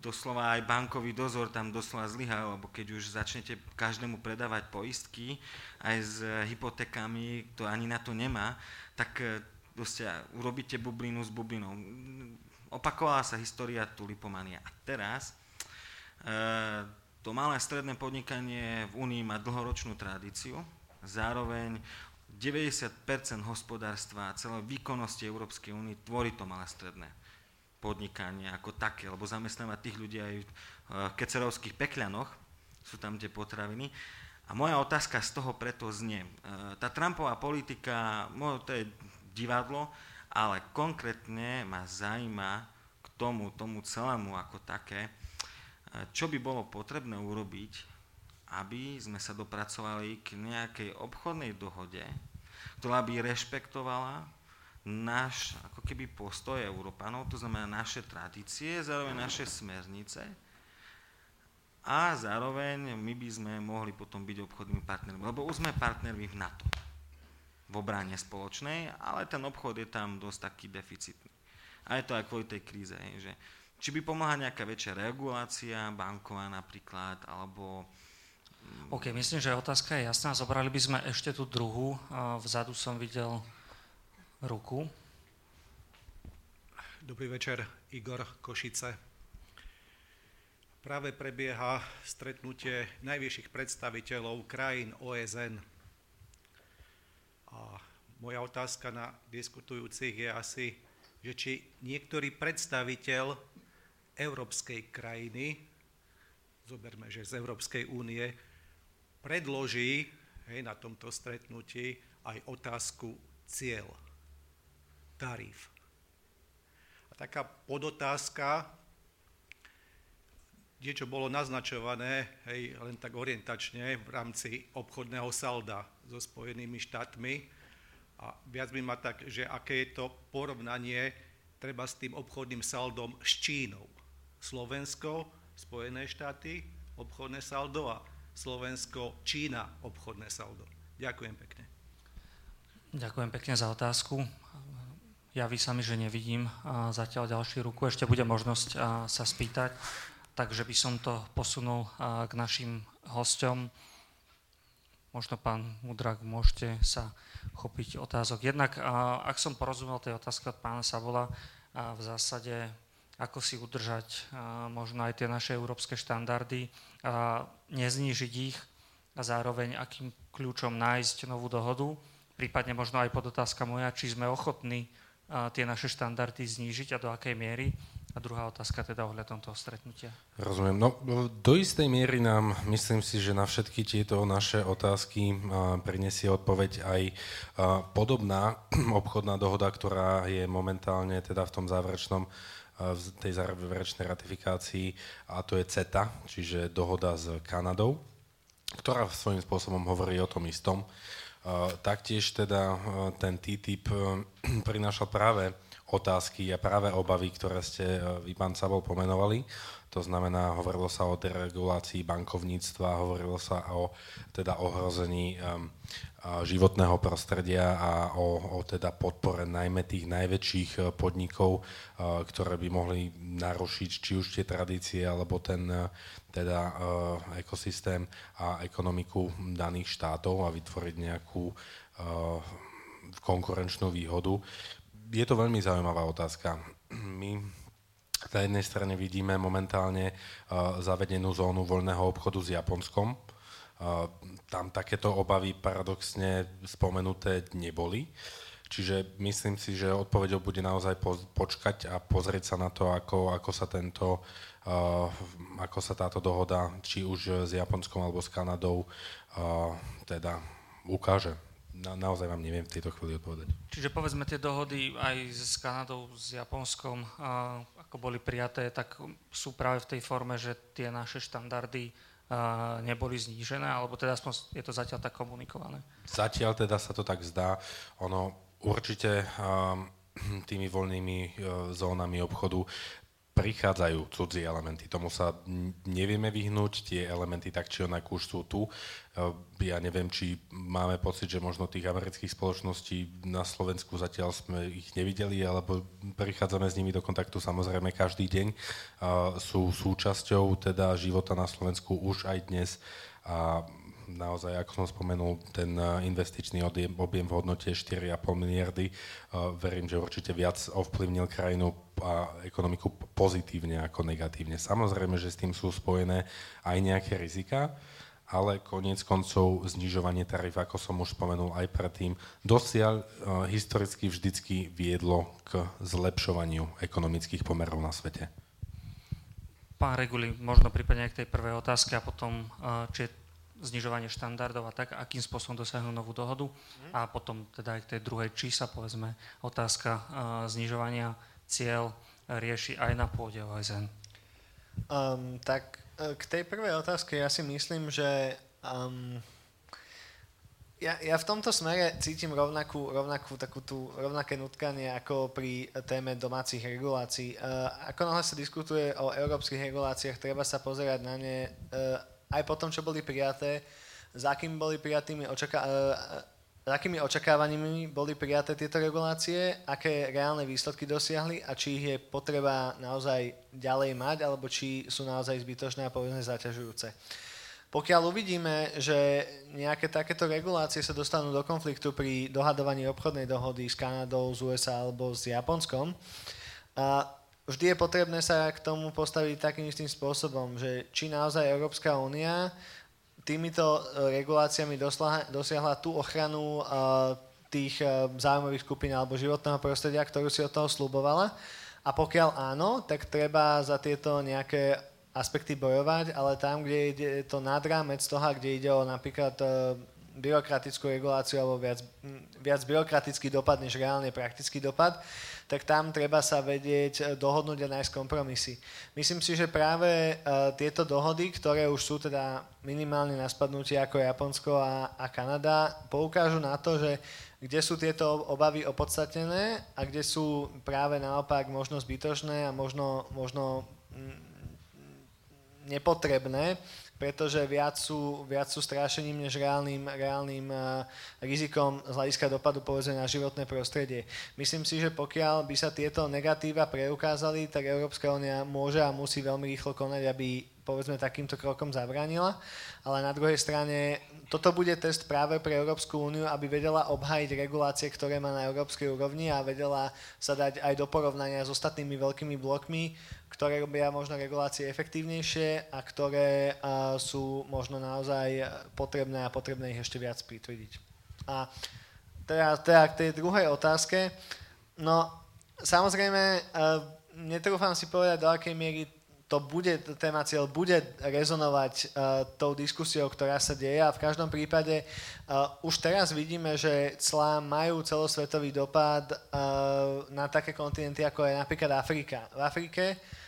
doslova aj bankový dozor tam doslova zlyhal, lebo keď už začnete každému predávať poistky, aj s hypotékami, to ani na to nemá, tak e, proste urobíte bublinu s bublinou. Opakovala sa história tulipomania. A teraz e, to malé stredné podnikanie v Únii má dlhoročnú tradíciu, Zároveň 90% hospodárstva a celej výkonnosti Európskej únie tvorí to malé stredné podnikanie ako také, lebo zamestnáva tých ľudí aj v kecerovských pekľanoch, sú tam tie potraviny. A moja otázka z toho preto znie. E, tá Trumpová politika, to je divadlo, ale konkrétne ma zaujíma k tomu, tomu celému ako také, e, čo by bolo potrebné urobiť, aby sme sa dopracovali k nejakej obchodnej dohode, ktorá by rešpektovala náš ako keby postoj Európanov, to znamená naše tradície, zároveň naše smernice a zároveň my by sme mohli potom byť obchodnými partnermi, lebo už sme partnermi v NATO, v obrane spoločnej, ale ten obchod je tam dosť taký deficitný. A je to aj kvôli tej kríze, že či by pomohla nejaká väčšia regulácia, banková napríklad, alebo OK, myslím, že otázka je jasná. Zobrali by sme ešte tú druhú. Vzadu som videl ruku. Dobrý večer, Igor Košice. Práve prebieha stretnutie najvyšších predstaviteľov krajín OSN. A moja otázka na diskutujúcich je asi, že či niektorý predstaviteľ európskej krajiny, zoberme, že z Európskej únie, predloží hej, na tomto stretnutí aj otázku cieľ, tarif. A taká podotázka, niečo bolo naznačované, hej, len tak orientačne v rámci obchodného salda so Spojenými štátmi. A viac by ma tak, že aké je to porovnanie treba s tým obchodným saldom s Čínou. Slovensko, Spojené štáty, obchodné saldo a Slovensko, Čína obchodné saldo. Ďakujem pekne. Ďakujem pekne za otázku. Javí sa mi, že nevidím zatiaľ ďalšiu ruku. Ešte bude možnosť sa spýtať, takže by som to posunul k našim hosťom. možno pán Mudrak, môžete sa chopiť otázok. Jednak, ak som porozumel tej otázke od pána Sabola, v zásade ako si udržať možno aj tie naše európske štandardy, neznížiť ich a zároveň akým kľúčom nájsť novú dohodu. Prípadne možno aj podotázka moja, či sme ochotní tie naše štandardy znížiť a do akej miery. A druhá otázka teda ohľadom toho stretnutia. Rozumiem. No, do istej miery nám, myslím si, že na všetky tieto naše otázky prinesie odpoveď aj podobná obchodná dohoda, ktorá je momentálne teda v tom záverečnom v tej záverečnej ratifikácii a to je CETA, čiže dohoda s Kanadou, ktorá svojím spôsobom hovorí o tom istom. Taktiež teda ten TTIP prinášal práve otázky a práve obavy, ktoré ste vy, pán Sabol, pomenovali. To znamená, hovorilo sa o deregulácii bankovníctva, hovorilo sa o teda ohrození um, životného prostredia a o, o teda podpore najmä tých najväčších e, podnikov, uh, ktoré by mohli narušiť či už tie tradície, alebo ten teda uh, ekosystém a ekonomiku daných štátov a vytvoriť nejakú konkurenčnú výhodu. Je to veľmi zaujímavá otázka. My na jednej strane vidíme momentálne zavedenú zónu voľného obchodu s Japonskom, tam takéto obavy paradoxne spomenuté neboli. Čiže myslím si, že odpovedou bude naozaj počkať a pozrieť sa na to, ako, ako sa tento uh, ako sa táto dohoda, či už s Japonskom alebo s Kanadou, uh, teda ukáže. Na, naozaj vám neviem v tejto chvíli odpovedať. Čiže povedzme tie dohody aj s Kanadou, s Japonskom, uh, ako boli prijaté, tak sú práve v tej forme, že tie naše štandardy neboli znížené, alebo teda aspoň je to zatiaľ tak komunikované? Zatiaľ teda sa to tak zdá. Ono určite tými voľnými e, zónami obchodu prichádzajú cudzí elementy. Tomu sa nevieme vyhnúť, tie elementy tak či onak už sú tu. E, ja neviem, či máme pocit, že možno tých amerických spoločností na Slovensku zatiaľ sme ich nevideli, alebo prichádzame s nimi do kontaktu samozrejme každý deň. Sú súčasťou teda života na Slovensku už aj dnes a naozaj, ako som spomenul, ten eh, investičný objem, objem v hodnote 4,5 miliardy, eh, verím, že určite viac ovplyvnil krajinu a ekonomiku pozitívne ako negatívne. Samozrejme, že s tým sú spojené aj nejaké rizika, ale koniec koncov znižovanie tarif, ako som už spomenul aj predtým, dosiaľ uh, historicky vždycky viedlo k zlepšovaniu ekonomických pomerov na svete. Pán Reguli, možno prípadne aj k tej prvej otázke a potom, či je znižovanie štandardov a tak, akým spôsobom dosiahnu novú dohodu. A potom teda aj k tej druhej, či sa povedzme otázka uh, znižovania cieľ rieši aj na pôde OSN. Um, tak e, k tej prvej otázke ja si myslím, že um, ja, ja v tomto smere cítim rovnakú, rovnakú takú tú, rovnaké nutkanie ako pri téme domácich regulácií. Uh, ako náhle sa diskutuje o európskych reguláciách, treba sa pozerať na ne uh, aj po tom, čo boli prijaté, za akými boli prijatými očaká- s akými očakávaniami boli prijaté tieto regulácie, aké reálne výsledky dosiahli a či ich je potreba naozaj ďalej mať, alebo či sú naozaj zbytočné a povedzme zaťažujúce. Pokiaľ uvidíme, že nejaké takéto regulácie sa dostanú do konfliktu pri dohadovaní obchodnej dohody s Kanadou, z USA alebo s Japonskom, vždy je potrebné sa k tomu postaviť takým istým spôsobom, že či naozaj Európska únia týmito e, reguláciami dosiahla tú ochranu e, tých e, zájmových skupín alebo životného prostredia, ktorú si od toho slubovala. A pokiaľ áno, tak treba za tieto nejaké aspekty bojovať, ale tam, kde ide to nad rámec toho, kde ide o napríklad byrokratickú reguláciu alebo viac, viac byrokratický dopad než reálne praktický dopad, tak tam treba sa vedieť eh, dohodnúť a nájsť kompromisy. Myslím si, že práve uh, tieto dohody, ktoré už sú teda minimálne na spadnutie ako Japonsko a, a Kanada, poukážu na to, že kde sú tieto obavy opodstatnené a kde sú práve naopak možno zbytočné a možno, možno mm, nepotrebné pretože viac sú, viac sú strašením než reálnym, reálnym uh, rizikom z hľadiska dopadu povedzme na životné prostredie. Myslím si, že pokiaľ by sa tieto negatíva preukázali, tak Európska únia môže a musí veľmi rýchlo konať, aby povedzme takýmto krokom zabránila, ale na druhej strane toto bude test práve pre Európsku úniu, aby vedela obhajiť regulácie, ktoré má na európskej úrovni a vedela sa dať aj do porovnania s ostatnými veľkými blokmi, ktoré robia možno regulácie efektívnejšie a ktoré a, sú možno naozaj potrebné a potrebné ich ešte viac pritvrdiť. A teda, teda k tej druhej otázke, no samozrejme, netrúfam si povedať, do akej miery to bude, téma cieľ bude rezonovať uh, tou diskusiou, ktorá sa deje a v každom prípade uh, už teraz vidíme, že clá majú celosvetový dopad uh, na také kontinenty, ako je napríklad Afrika. V Afrike, uh,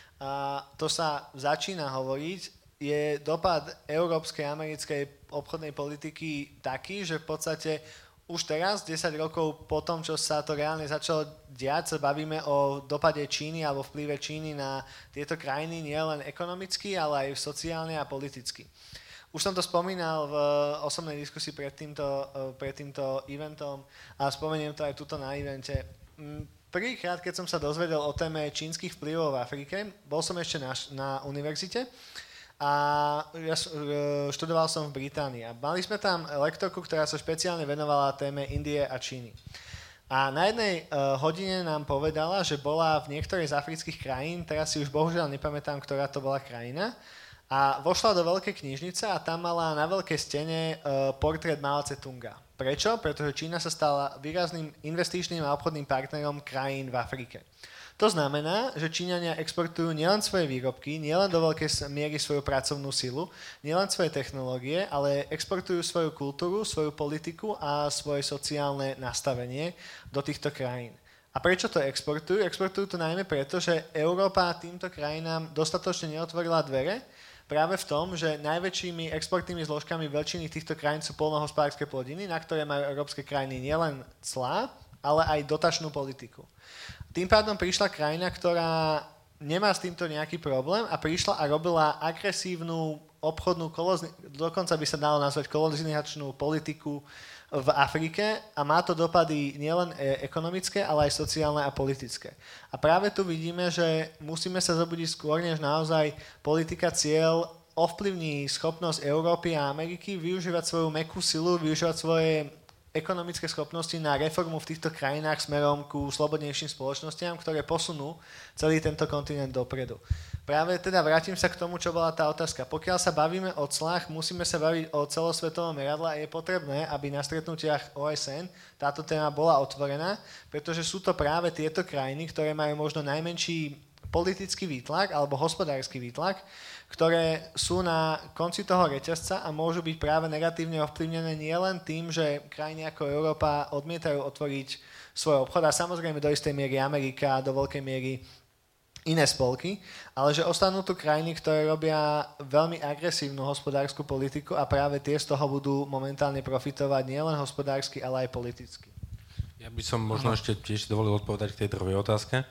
to sa začína hovoriť, je dopad európskej a americkej obchodnej politiky taký, že v podstate už teraz, 10 rokov po tom, čo sa to reálne začalo diať, sa bavíme o dopade Číny alebo vplyve Číny na tieto krajiny nielen ekonomicky, ale aj sociálne a politicky. Už som to spomínal v osobnej diskusii pred týmto, pred týmto eventom a spomeniem to aj tuto na evente. Prvýkrát, keď som sa dozvedel o téme čínskych vplyvov v Afrike, bol som ešte na, na univerzite a ja e, študoval som v Británii a mali sme tam lektorku, ktorá sa špeciálne venovala téme Indie a Číny. A na jednej uh, hodine nám povedala, že bola v niektorej z afrických krajín, teraz si už bohužiaľ nepamätám, ktorá to bola krajina, a vošla do veľkej knižnice a tam mala na veľkej stene uh, portrét Mao Tse-tunga. Prečo? Pretože Čína sa stala výrazným investičným a obchodným partnerom krajín v Afrike. To znamená, že Číňania exportujú nielen svoje výrobky, nielen do veľkej miery svoju pracovnú silu, nielen svoje technológie, ale exportujú svoju kultúru, svoju politiku a svoje sociálne nastavenie do týchto krajín. A prečo to exportujú? Exportujú to najmä preto, že Európa týmto krajinám dostatočne neotvorila dvere, práve v tom, že najväčšími exportnými zložkami väčšiny týchto krajín sú polnohospodárske plodiny, na ktoré majú európske krajiny nielen clá, ale aj dotačnú politiku. Tým pádom prišla krajina, ktorá nemá s týmto nejaký problém a prišla a robila agresívnu obchodnú, kolozni- dokonca by sa dalo nazvať kolonizačnú politiku v Afrike a má to dopady nielen e, ekonomické, ale aj sociálne a politické. A práve tu vidíme, že musíme sa zobudiť skôr, než naozaj politika cieľ ovplyvní schopnosť Európy a Ameriky využívať svoju mekú silu, využívať svoje ekonomické schopnosti na reformu v týchto krajinách smerom ku slobodnejším spoločnostiam, ktoré posunú celý tento kontinent dopredu. Práve teda vrátim sa k tomu, čo bola tá otázka. Pokiaľ sa bavíme o clách, musíme sa baviť o celosvetovom meradle a je potrebné, aby na stretnutiach OSN táto téma bola otvorená, pretože sú to práve tieto krajiny, ktoré majú možno najmenší politický výtlak alebo hospodársky výtlak, ktoré sú na konci toho reťazca a môžu byť práve negatívne ovplyvnené nielen tým, že krajiny ako Európa odmietajú otvoriť svoj obchod a samozrejme do istej miery Amerika, do veľkej miery iné spolky, ale že ostanú tu krajiny, ktoré robia veľmi agresívnu hospodárskú politiku a práve tie z toho budú momentálne profitovať nielen hospodársky, ale aj politicky. Ja by som možno ešte tiež dovolil odpovedať k tej druhej otázke.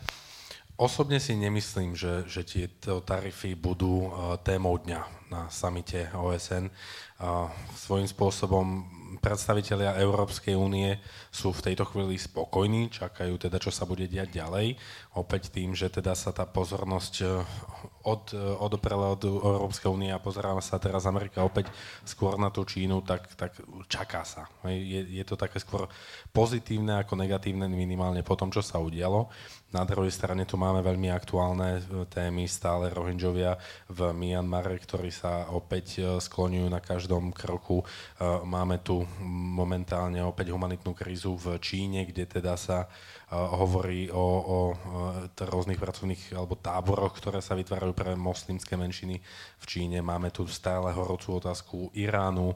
Osobne si nemyslím, že, že tieto tarify budú uh, témou dňa na samite OSN. Uh, svojím spôsobom predstavitelia Európskej únie sú v tejto chvíli spokojní, čakajú teda, čo sa bude diať ďalej. Opäť tým, že teda sa tá pozornosť e, od, odoprela od Európskej únie a pozerá sa teraz Amerika opäť skôr na tú Čínu, tak, tak čaká sa. Je, je to také skôr pozitívne ako negatívne minimálne po tom, čo sa udialo. Na druhej strane tu máme veľmi aktuálne e, témy, stále Rohingyovia v Myanmare, ktorí sa opäť e, skloňujú na každom kroku. E, máme tu momentálne opäť humanitnú krízu v Číne, kde teda sa hovorí o, o rôznych pracovných alebo táboroch, ktoré sa vytvárajú pre moslimské menšiny v Číne. Máme tu stále horúcu otázku Iránu,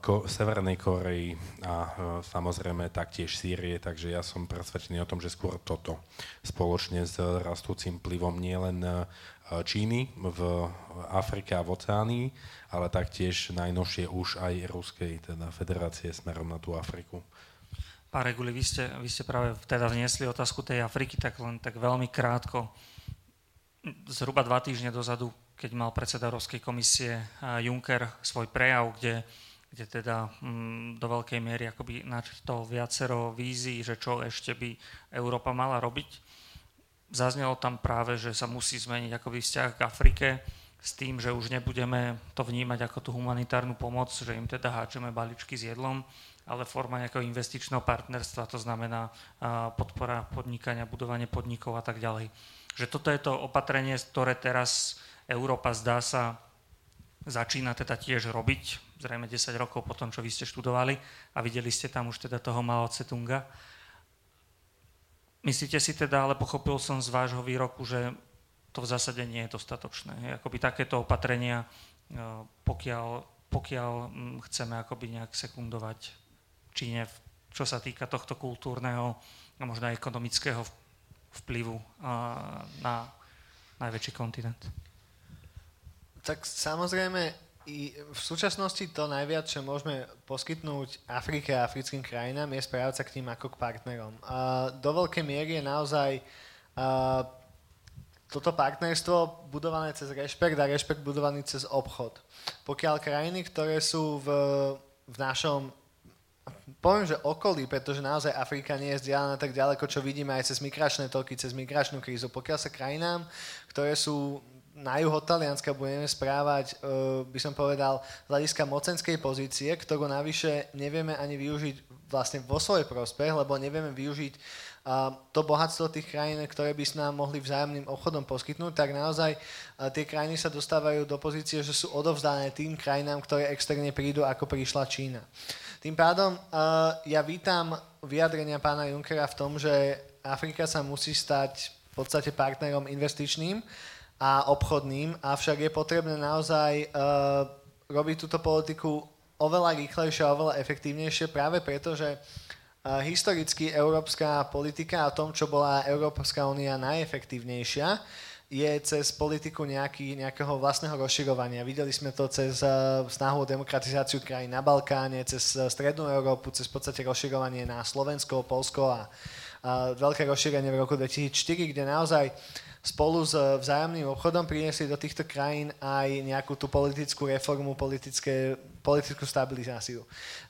Ko- Severnej Koreji a e, samozrejme taktiež Sýrie, takže ja som presvedčený o tom, že skôr toto spoločne s rastúcim plivom nielen e, Číny v Afrike a v Oceánii, ale taktiež najnovšie už aj Ruskej teda federácie smerom na tú Afriku. Pán Reguli, vy ste, vy ste práve teda vniesli otázku tej Afriky, tak len tak veľmi krátko. Zhruba dva týždne dozadu keď mal predseda Európskej komisie Juncker svoj prejav, kde, kde teda mm, do veľkej miery akoby načrtol viacero vízií, že čo ešte by Európa mala robiť. Zaznelo tam práve, že sa musí zmeniť akoby vzťah k Afrike, s tým, že už nebudeme to vnímať ako tú humanitárnu pomoc, že im teda háčeme baličky s jedlom, ale forma nejakého investičného partnerstva, to znamená podpora podnikania, budovanie podnikov a tak ďalej. Že toto je to opatrenie, ktoré teraz Európa zdá sa začína teda tiež robiť, zrejme 10 rokov po tom, čo vy ste študovali a videli ste tam už teda toho Mao Tse-tunga. Myslíte si teda, ale pochopil som z vášho výroku, že to v zásade nie je dostatočné. Akoby takéto opatrenia, e, pokiaľ, pokiaľ chceme akoby nejak sekundovať Číne, čo sa týka tohto kultúrneho a možno aj ekonomického vplyvu na najväčší kontinent. Tak samozrejme, i v súčasnosti to najviac, čo môžeme poskytnúť Afrike a africkým krajinám, je správať sa k tým ako k partnerom. Do veľkej miery je naozaj toto partnerstvo budované cez rešpekt a rešpekt budovaný cez obchod. Pokiaľ krajiny, ktoré sú v, v našom poviem, že okolí, pretože naozaj Afrika nie je vzdialená tak ďaleko, čo vidíme aj cez migračné toky, cez migračnú krízu. Pokiaľ sa krajinám, ktoré sú na juh od Talianska budeme správať, e, by som povedal, z hľadiska mocenskej pozície, ktorú navyše nevieme ani využiť vlastne vo svoj prospech, lebo nevieme využiť a to bohatstvo tých krajín, ktoré by nám mohli vzájomným obchodom poskytnúť, tak naozaj tie krajiny sa dostávajú do pozície, že sú odovzdané tým krajinám, ktoré externe prídu, ako prišla Čína. Tým pádom ja vítam vyjadrenia pána Junckera v tom, že Afrika sa musí stať v podstate partnerom investičným a obchodným, avšak je potrebné naozaj robiť túto politiku oveľa rýchlejšie a oveľa efektívnejšie práve preto, že historicky európska politika a tom, čo bola Európska únia najefektívnejšia, je cez politiku nejaký, nejakého vlastného rozširovania. Videli sme to cez uh, snahu o demokratizáciu krajín na Balkáne, cez uh, Strednú Európu, cez podstate rozširovanie na Slovensko, Polsko a uh, veľké rozšírenie v roku 2004, kde naozaj uh, spolu s vzájomným obchodom priniesli do týchto krajín aj nejakú tú politickú reformu, politické, politickú stabilizáciu.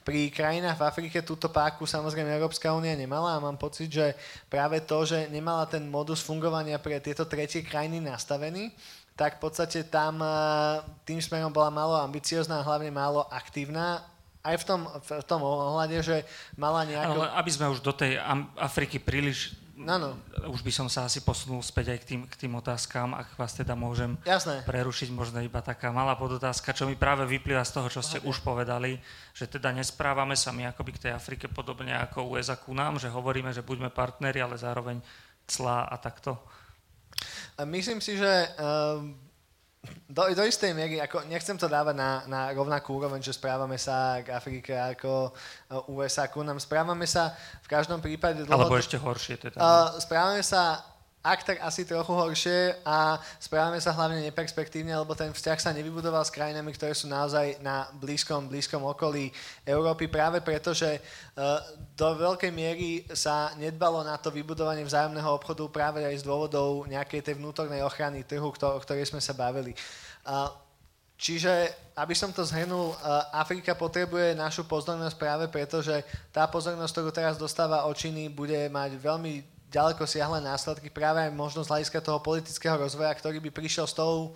Pri krajinách v Afrike túto páku samozrejme Európska únia nemala a mám pocit, že práve to, že nemala ten modus fungovania pre tieto tretie krajiny nastavený, tak v podstate tam tým smerom bola málo ambiciozná a hlavne málo aktívna aj v tom, v tom ohľade, že mala nejakú... Ale aby sme už do tej Afriky príliš No, no. Už by som sa asi posunul späť aj k tým, k tým otázkám, ak vás teda môžem Jasné. prerušiť, možno iba taká malá podotázka, čo mi práve vyplýva z toho, čo ste už povedali, že teda nesprávame sa my akoby k tej Afrike podobne ako USA ku nám, že hovoríme, že buďme partneri, ale zároveň clá a takto. Myslím si, že um do, do istej miery, ako nechcem to dávať na, na rovnakú úroveň, že správame sa k Afrike ako uh, USA ku nám. Správame sa v každom prípade... Dlho, Alebo ešte horšie teda. Uh, správame sa ak tak asi trochu horšie a správame sa hlavne neperspektívne, lebo ten vzťah sa nevybudoval s krajinami, ktoré sú naozaj na blízkom, blízkom okolí Európy práve preto, že e, do veľkej miery sa nedbalo na to vybudovanie vzájomného obchodu práve aj z dôvodov nejakej tej vnútornej ochrany trhu, o ktorej sme sa bavili. Čiže, aby som to zhrnul, Afrika potrebuje našu pozornosť práve preto, že tá pozornosť, ktorú teraz dostáva od Číny, bude mať veľmi ďaleko siahle následky práve aj možno z hľadiska toho politického rozvoja, ktorý by prišiel s tou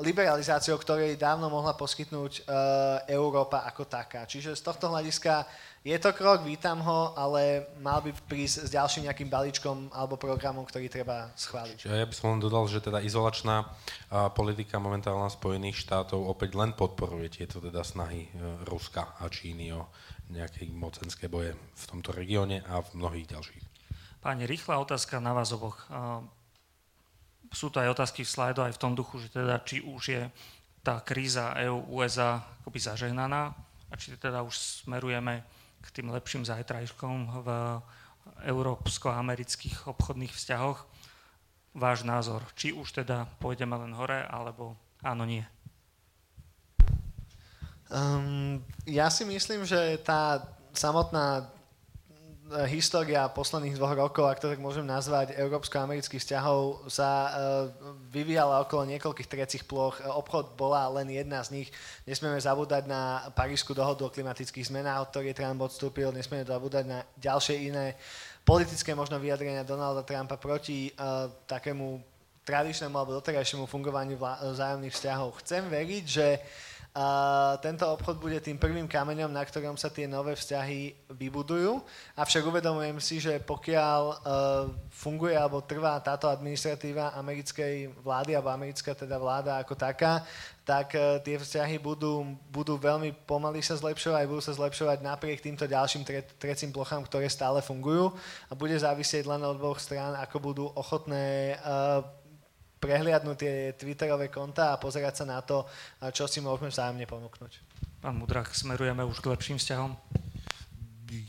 liberalizáciou, ktorej dávno mohla poskytnúť uh, Európa ako taká. Čiže z tohto hľadiska je to krok, vítam ho, ale mal by prísť s ďalším nejakým balíčkom alebo programom, ktorý treba schváliť. Ja by som len dodal, že teda izolačná uh, politika momentálna Spojených štátov opäť len podporuje tieto teda snahy uh, Ruska a Číny o nejaké mocenské boje v tomto regióne a v mnohých ďalších. Páni, rýchla otázka na vás oboch. Sú to aj otázky v slajdu aj v tom duchu, že teda či už je tá kríza EU-USA akoby zažehnaná a či teda už smerujeme k tým lepším zajtrajškom v európsko-amerických obchodných vzťahoch. Váš názor, či už teda pôjdeme len hore, alebo áno, nie? Um, ja si myslím, že tá samotná história posledných dvoch rokov, ak to tak môžem nazvať, európsko-amerických vzťahov sa uh, vyvíjala okolo niekoľkých trecích ploch. Obchod bola len jedna z nich. Nesmieme zabúdať na Parížskú dohodu o klimatických zmenách, od ktorej Trump odstúpil. Nesmieme zabúdať na ďalšie iné politické možno vyjadrenia Donalda Trumpa proti uh, takému tradičnému alebo doterajšiemu fungovaniu vzájomných vzťahov. Chcem veriť, že uh, a tento obchod bude tým prvým kameňom, na ktorom sa tie nové vzťahy vybudujú. Avšak uvedomujem si, že pokiaľ uh, funguje alebo trvá táto administratíva americkej vlády alebo americká teda vláda ako taká, tak uh, tie vzťahy budú, budú veľmi pomaly sa zlepšovať, budú sa zlepšovať napriek týmto ďalším tre, trecím plochám, ktoré stále fungujú a bude závisieť len od dvoch strán, ako budú ochotné uh, prehliadnúť tie Twitterové konta a pozerať sa na to, čo si môžeme vzájomne ponúknuť. Pán Mudrak, smerujeme už k lepším vzťahom?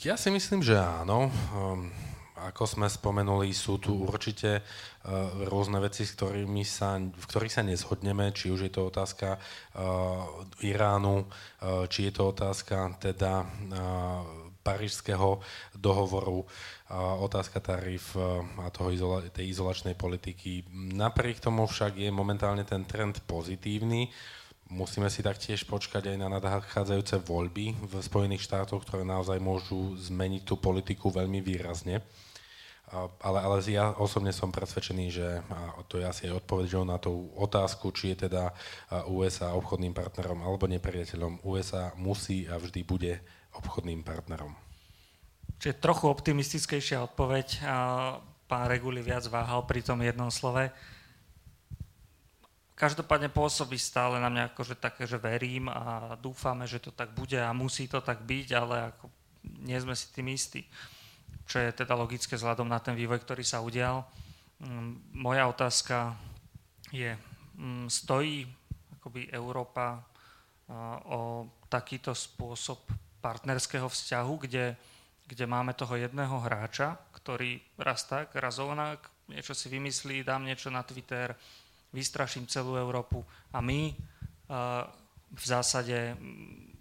Ja si myslím, že áno. Um, ako sme spomenuli, sú tu určite uh, rôzne veci, s ktorými sa, v ktorých sa nezhodneme, či už je to otázka uh, Iránu, uh, či je to otázka teda parížského dohovoru, otázka tarif a toho izola, tej izolačnej politiky. Napriek tomu však je momentálne ten trend pozitívny. Musíme si taktiež počkať aj na nadchádzajúce voľby v Spojených štátoch, ktoré naozaj môžu zmeniť tú politiku veľmi výrazne. Ale, ale ja osobne som presvedčený, že a to je asi aj odpoveď na tú otázku, či je teda USA obchodným partnerom alebo nepriateľom. USA musí a vždy bude obchodným partnerom. Čiže trochu optimistickejšia odpoveď. Pán Reguli viac váhal pri tom jednom slove. Každopádne pôsobí stále na mňa ako, že také, že verím a dúfame, že to tak bude a musí to tak byť, ale ako nie sme si tým istí. Čo je teda logické vzhľadom na ten vývoj, ktorý sa udial. Mm, moja otázka je, mm, stojí akoby Európa o takýto spôsob partnerského vzťahu, kde, kde máme toho jedného hráča, ktorý raz tak, raz onak, niečo si vymyslí, dám niečo na Twitter, vystraším celú Európu a my uh, v zásade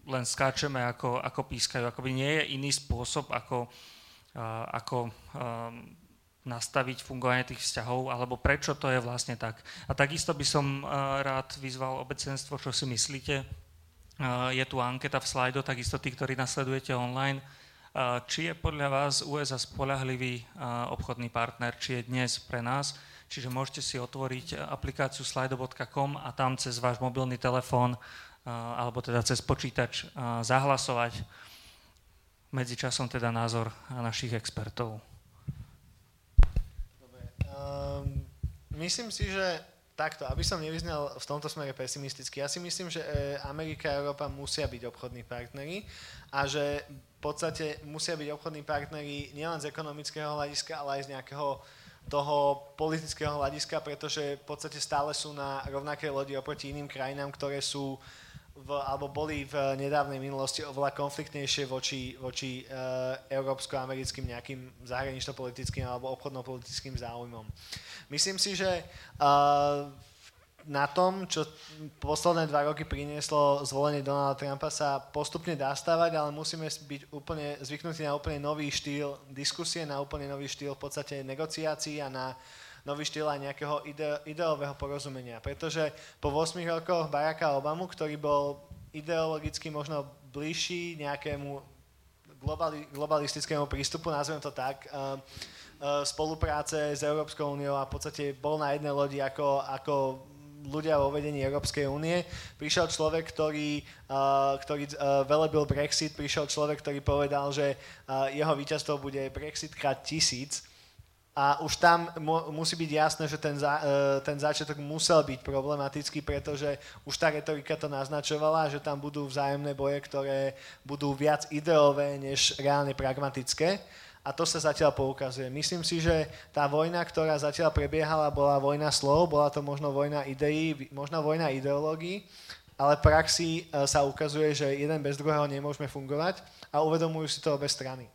len skáčeme ako, ako pískajú. Akoby nie je iný spôsob, ako, uh, ako um, nastaviť fungovanie tých vzťahov, alebo prečo to je vlastne tak. A takisto by som uh, rád vyzval obecenstvo, čo si myslíte je tu anketa v slajdo, takisto tí, ktorí nasledujete online. Či je podľa vás USA spolahlivý obchodný partner, či je dnes pre nás? Čiže môžete si otvoriť aplikáciu slido.com a tam cez váš mobilný telefón alebo teda cez počítač zahlasovať medzičasom teda názor našich expertov. Dobre. Um, myslím si, že Takto, aby som nevyznal v tomto smere pesimisticky, ja si myslím, že e, Amerika a Európa musia byť obchodní partneri a že v podstate musia byť obchodní partneri nielen z ekonomického hľadiska, ale aj z nejakého toho politického hľadiska, pretože v podstate stále sú na rovnakej lodi oproti iným krajinám, ktoré sú v, alebo boli v nedávnej minulosti oveľa konfliktnejšie voči, voči e, európsko-americkým nejakým zahranično-politickým alebo obchodno-politickým záujmom. Myslím si, že e, na tom, čo posledné dva roky prinieslo zvolenie Donalda Trumpa, sa postupne dá stavať, ale musíme byť úplne zvyknutí na úplne nový štýl diskusie, na úplne nový štýl v podstate negociácií a na nový štýl aj nejakého ide, ideového porozumenia. Pretože po 8 rokoch Baracka Obamu, ktorý bol ideologicky možno bližší nejakému globali, globalistickému prístupu, nazvem to tak, uh, uh, spolupráce s Európskou úniou a v podstate bol na jednej lodi ako, ako ľudia vo vedení Európskej únie. Prišiel človek, ktorý, uh, ktorý uh, velebil Brexit, prišiel človek, ktorý povedal, že jeho víťazstvo bude Brexit krát tisíc a už tam musí byť jasné, že ten, za, ten začiatok musel byť problematický, pretože už tá retorika to naznačovala, že tam budú vzájomné boje, ktoré budú viac ideové, než reálne pragmatické. A to sa zatiaľ poukazuje. Myslím si, že tá vojna, ktorá zatiaľ prebiehala, bola vojna slov, bola to možno vojna ideí, možno vojna ideológií, ale v praxi e, sa ukazuje, že jeden bez druhého nemôžeme fungovať a uvedomujú si to obe strany.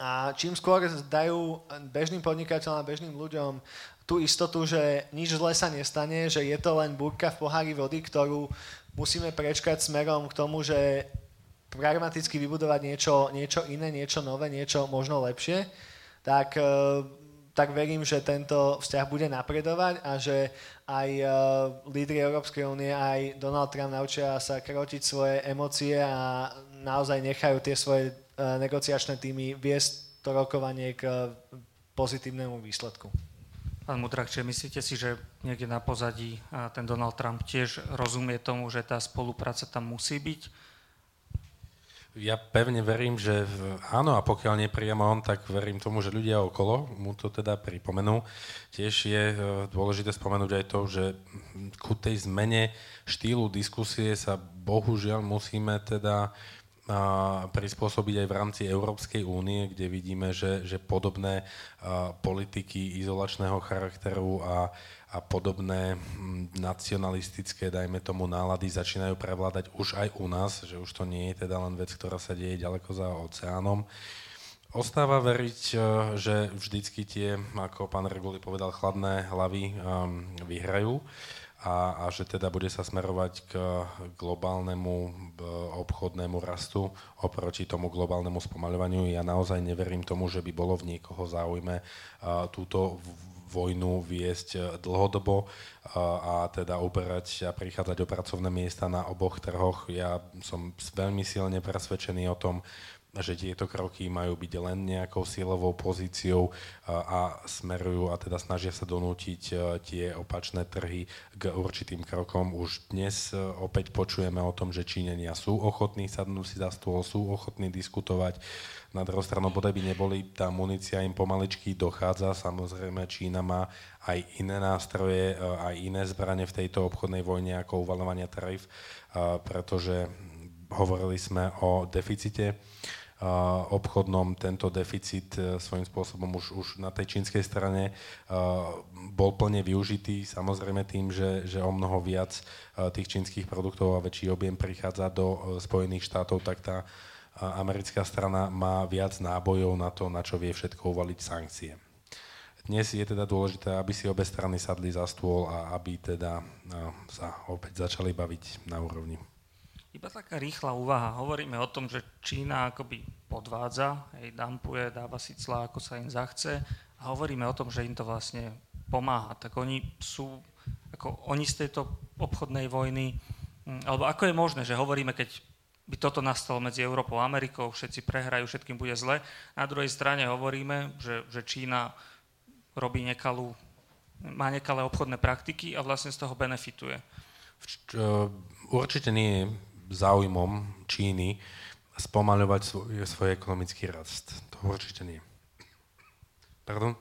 A čím skôr dajú bežným podnikateľom a bežným ľuďom tú istotu, že nič zle sa nestane, že je to len búrka v pohári vody, ktorú musíme prečkať smerom k tomu, že pragmaticky vybudovať niečo, niečo iné, niečo nové, niečo možno lepšie, tak, uh, tak verím, že tento vzťah bude napredovať a že aj uh, lídry Európskej únie, aj Donald Trump naučia sa krotiť svoje emócie a naozaj nechajú tie svoje uh, negociačné týmy viesť to rokovanie k pozitívnemu výsledku. Pán Mudrakče, myslíte si, že niekde na pozadí ten Donald Trump tiež rozumie tomu, že tá spolupráca tam musí byť? Ja pevne verím, že áno, a pokiaľ nepriamo on, tak verím tomu, že ľudia okolo mu to teda pripomenú. Tiež je e, dôležité spomenúť aj to, že ku tej zmene štýlu diskusie sa bohužiaľ musíme teda prispôsobiť aj v rámci Európskej únie, kde vidíme, že, že podobné politiky izolačného charakteru a, a podobné nacionalistické, dajme tomu, nálady začínajú prevládať už aj u nás, že už to nie je teda len vec, ktorá sa deje ďaleko za oceánom. Ostáva veriť, že vždycky tie, ako pán Reguli povedal, chladné hlavy vyhrajú a, a že teda bude sa smerovať k globálnemu obchodnému rastu oproti tomu globálnemu spomaľovaniu. Ja naozaj neverím tomu, že by bolo v niekoho záujme túto vojnu viesť dlhodobo a, a teda uberať a prichádzať o pracovné miesta na oboch trhoch. Ja som veľmi silne presvedčený o tom, že tieto kroky majú byť len nejakou silovou pozíciou a smerujú a teda snažia sa donútiť tie opačné trhy k určitým krokom. Už dnes e, opäť počujeme o tom, že Číňania sú ochotní sadnúť si za stôl, sú ochotní diskutovať. Na druhou stranu bodaj by neboli, tá munícia im pomaličky dochádza. Samozrejme, Čína má aj iné nástroje, e, aj iné zbranie v tejto obchodnej vojne ako uvalovania tarif, pretože hovorili sme o deficite obchodnom tento deficit e, svojím spôsobom už, už na tej čínskej strane e, bol plne využitý, samozrejme tým, že, že o mnoho viac e, tých čínskych produktov a väčší objem prichádza do Spojených štátov, tak tá americká strana má viac nábojov na to, na čo vie všetko uvaliť sankcie. Dnes je teda dôležité, aby si obe strany sadli za stôl a aby teda sa opäť začali baviť na úrovni. Iba taká rýchla úvaha. Hovoríme o tom, že Čína akoby podvádza, hej, dampuje, dáva si clá, ako sa im zachce a hovoríme o tom, že im to vlastne pomáha. Tak oni sú, ako oni z tejto obchodnej vojny, hm, alebo ako je možné, že hovoríme, keď by toto nastalo medzi Európou a Amerikou, všetci prehrajú, všetkým bude zle. Na druhej strane hovoríme, že, že Čína robí nekalú, má nekalé obchodné praktiky a vlastne z toho benefituje. Určite nie záujmom Číny spomaľovať svoj, svoj ekonomický rast. To určite nie. Pardon?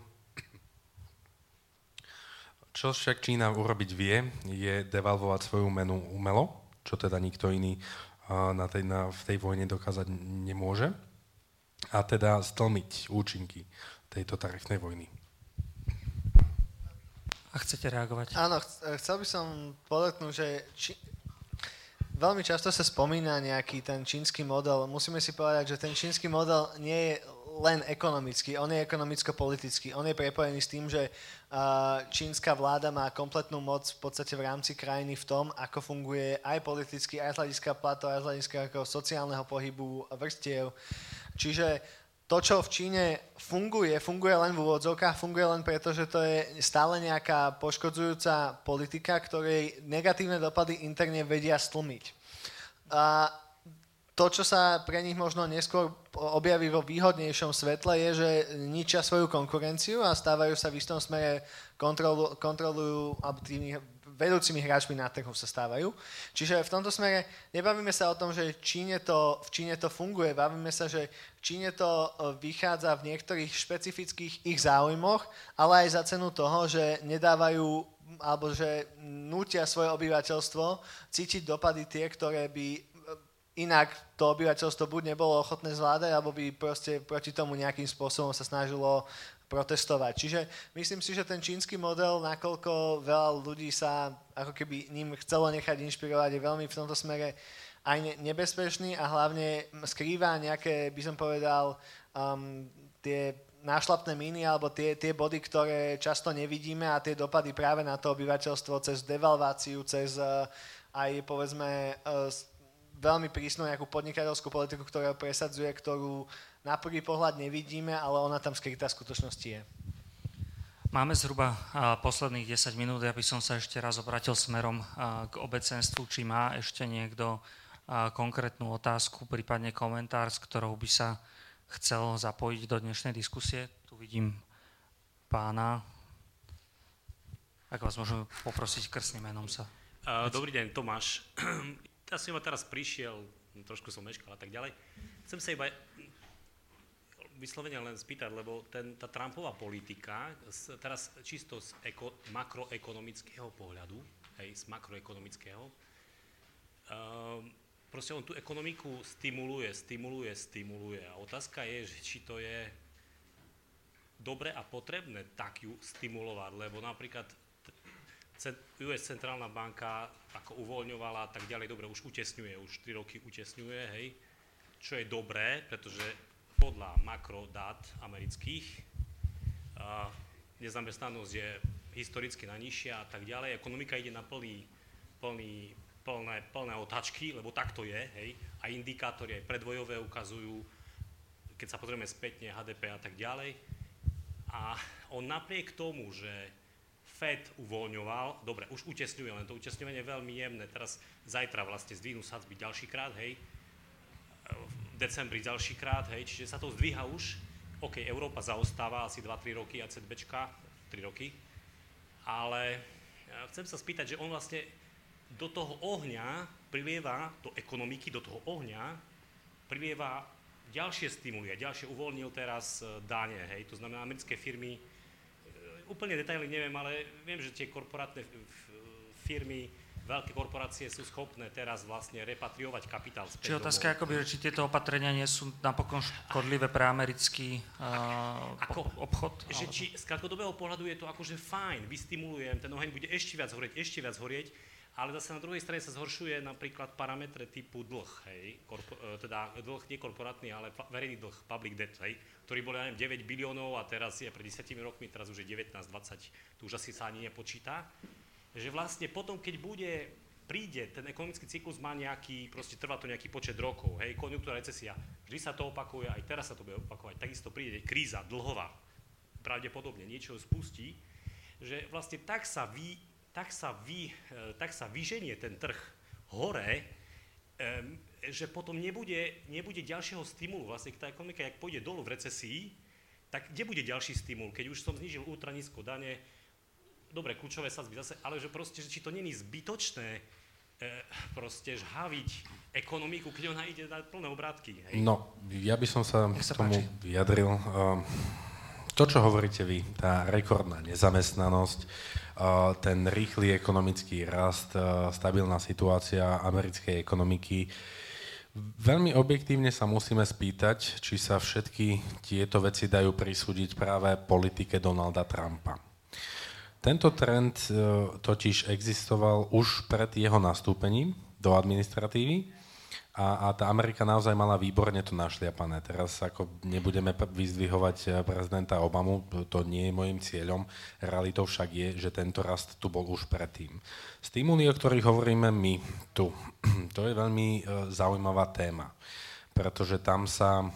Čo však Čína urobiť vie, je devalvovať svoju menu umelo, čo teda nikto iný na tej, na, v tej vojne dokázať nemôže, a teda stlmiť účinky tejto tarifnej vojny. A chcete reagovať? Áno, chcel by som podotknúť, že či, Veľmi často sa spomína nejaký ten čínsky model. Musíme si povedať, že ten čínsky model nie je len ekonomický, on je ekonomicko-politický. On je prepojený s tým, že čínska vláda má kompletnú moc v podstate v rámci krajiny v tom, ako funguje aj politicky, aj z hľadiska platov, aj z hľadiska ako sociálneho pohybu vrstiev. Čiže to, čo v Číne funguje, funguje len v úvodzovkách, funguje len preto, že to je stále nejaká poškodzujúca politika, ktorej negatívne dopady interne vedia stlmiť. A to, čo sa pre nich možno neskôr objaví vo výhodnejšom svetle, je, že ničia svoju konkurenciu a stávajú sa v istom smere, kontrolu, kontrolujú, alebo tými vedúcimi hráčmi na trhu sa stávajú. Čiže v tomto smere nebavíme sa o tom, že Číne to, v Číne to funguje, bavíme sa, že v Číne to e, vychádza v niektorých špecifických ich záujmoch, ale aj za cenu toho, že nedávajú alebo že nútia svoje obyvateľstvo cítiť dopady tie, ktoré by e, inak to obyvateľstvo buď nebolo ochotné zvládať, alebo by proste proti tomu nejakým spôsobom sa snažilo protestovať. Čiže myslím si, že ten čínsky model, nakoľko veľa ľudí sa ako keby ním chcelo nechať inšpirovať, je veľmi v tomto smere aj nebezpečný a hlavne skrýva nejaké, by som povedal, um, tie nášlapné míny alebo tie, tie body, ktoré často nevidíme a tie dopady práve na to obyvateľstvo cez devalváciu, cez uh, aj povedzme uh, veľmi prísnu nejakú podnikateľskú politiku, ktorá presadzuje, ktorú na prvý pohľad nevidíme, ale ona tam skrytá v skutočnosti je. Máme zhruba posledných 10 minút, ja by som sa ešte raz obratil smerom k obecenstvu, či má ešte niekto konkrétnu otázku, prípadne komentár, s ktorou by sa chcel zapojiť do dnešnej diskusie. Tu vidím pána. Ak vás môžem poprosiť krstným menom sa. Dobrý deň, Tomáš. Ja som ma teraz prišiel, trošku som meškal a tak ďalej. Chcem sa iba vyslovene len spýtať, lebo ten, tá Trumpová politika, teraz čisto z eko, makroekonomického pohľadu, hej, z makroekonomického, um, proste on tú ekonomiku stimuluje, stimuluje, stimuluje. A otázka je, že či to je dobre a potrebné tak ju stimulovať, lebo napríklad US centrálna banka ako uvoľňovala a tak ďalej, dobre, už utesňuje, už 3 roky utesňuje, hej, čo je dobré, pretože podľa makrodát amerických. Nezamestnanosť je historicky najnižšia a tak ďalej. Ekonomika ide na plný, plný, plné, plné otačky, lebo tak to je. Hej. A indikátory aj predvojové ukazujú, keď sa pozrieme spätne HDP a tak ďalej. A on napriek tomu, že Fed uvoľňoval, dobre, už utesňuje, len to utesňovanie je veľmi jemné, teraz zajtra vlastne zdvihnú sadzby ďalší krát, hej, decembri ďalší krát, hej, čiže sa to zdvíha už. OK, Európa zaostáva asi 2-3 roky a CDBčka 3 roky, ale chcem sa spýtať, že on vlastne do toho ohňa prilieva, do ekonomiky, do toho ohňa prilieva ďalšie stimuly ďalšie uvoľnil teraz e, dáne, hej, to znamená americké firmy, e, úplne detaily neviem, ale viem, že tie korporátne firmy veľké korporácie sú schopné teraz vlastne repatriovať kapitál späť Čiže otázka je, akoby, či tieto opatrenia nie sú napokon škodlivé pre americký uh, Ako, obchod? Že či z krátkodobého pohľadu je to akože fajn, vystimulujem, ten oheň bude ešte viac horieť, ešte viac horieť, ale zase na druhej strane sa zhoršuje napríklad parametre typu dlh, hej, korpo, e, teda dlh nie korporátny, ale verejný dlh, public debt, hej, ktorý bol, ja neviem, 9 biliónov a teraz je pred 10 rokmi, teraz už je 19, 20, tu už asi sa ani nepočíta že vlastne potom, keď bude, príde, ten ekonomický cyklus má nejaký, proste trvá to nejaký počet rokov, hej, konjunktúra, recesia, vždy sa to opakuje, aj teraz sa to bude opakovať, takisto príde kríza dlhová, pravdepodobne niečo spustí, že vlastne tak sa, vy, tak sa, vy, e, tak sa vyženie ten trh hore, že potom nebude, nebude ďalšieho stimulu, vlastne tá ekonomika, jak pôjde dolu v recesii, tak kde bude ďalší stimul? Keď už som znížil ultra nízko dane, dobre, kľúčové sadzby zase, ale že proste, že či to není zbytočné e, proste žhaviť ekonomiku, keď ona ide na plné obrátky. Hej? No, ja by som sa k tomu páči. vyjadril. Um, to, čo hovoríte vy, tá rekordná nezamestnanosť, uh, ten rýchly ekonomický rast, uh, stabilná situácia americkej ekonomiky, Veľmi objektívne sa musíme spýtať, či sa všetky tieto veci dajú prisúdiť práve politike Donalda Trumpa. Tento trend e, totiž existoval už pred jeho nastúpením do administratívy a, a tá Amerika naozaj mala výborne to našliapané. Teraz ako nebudeme vyzdvihovať e, prezidenta Obamu, to nie je môjim cieľom. Realitou však je, že tento rast tu bol už predtým. Stimuly, o ktorých hovoríme my tu, to je veľmi e, zaujímavá téma, pretože tam sa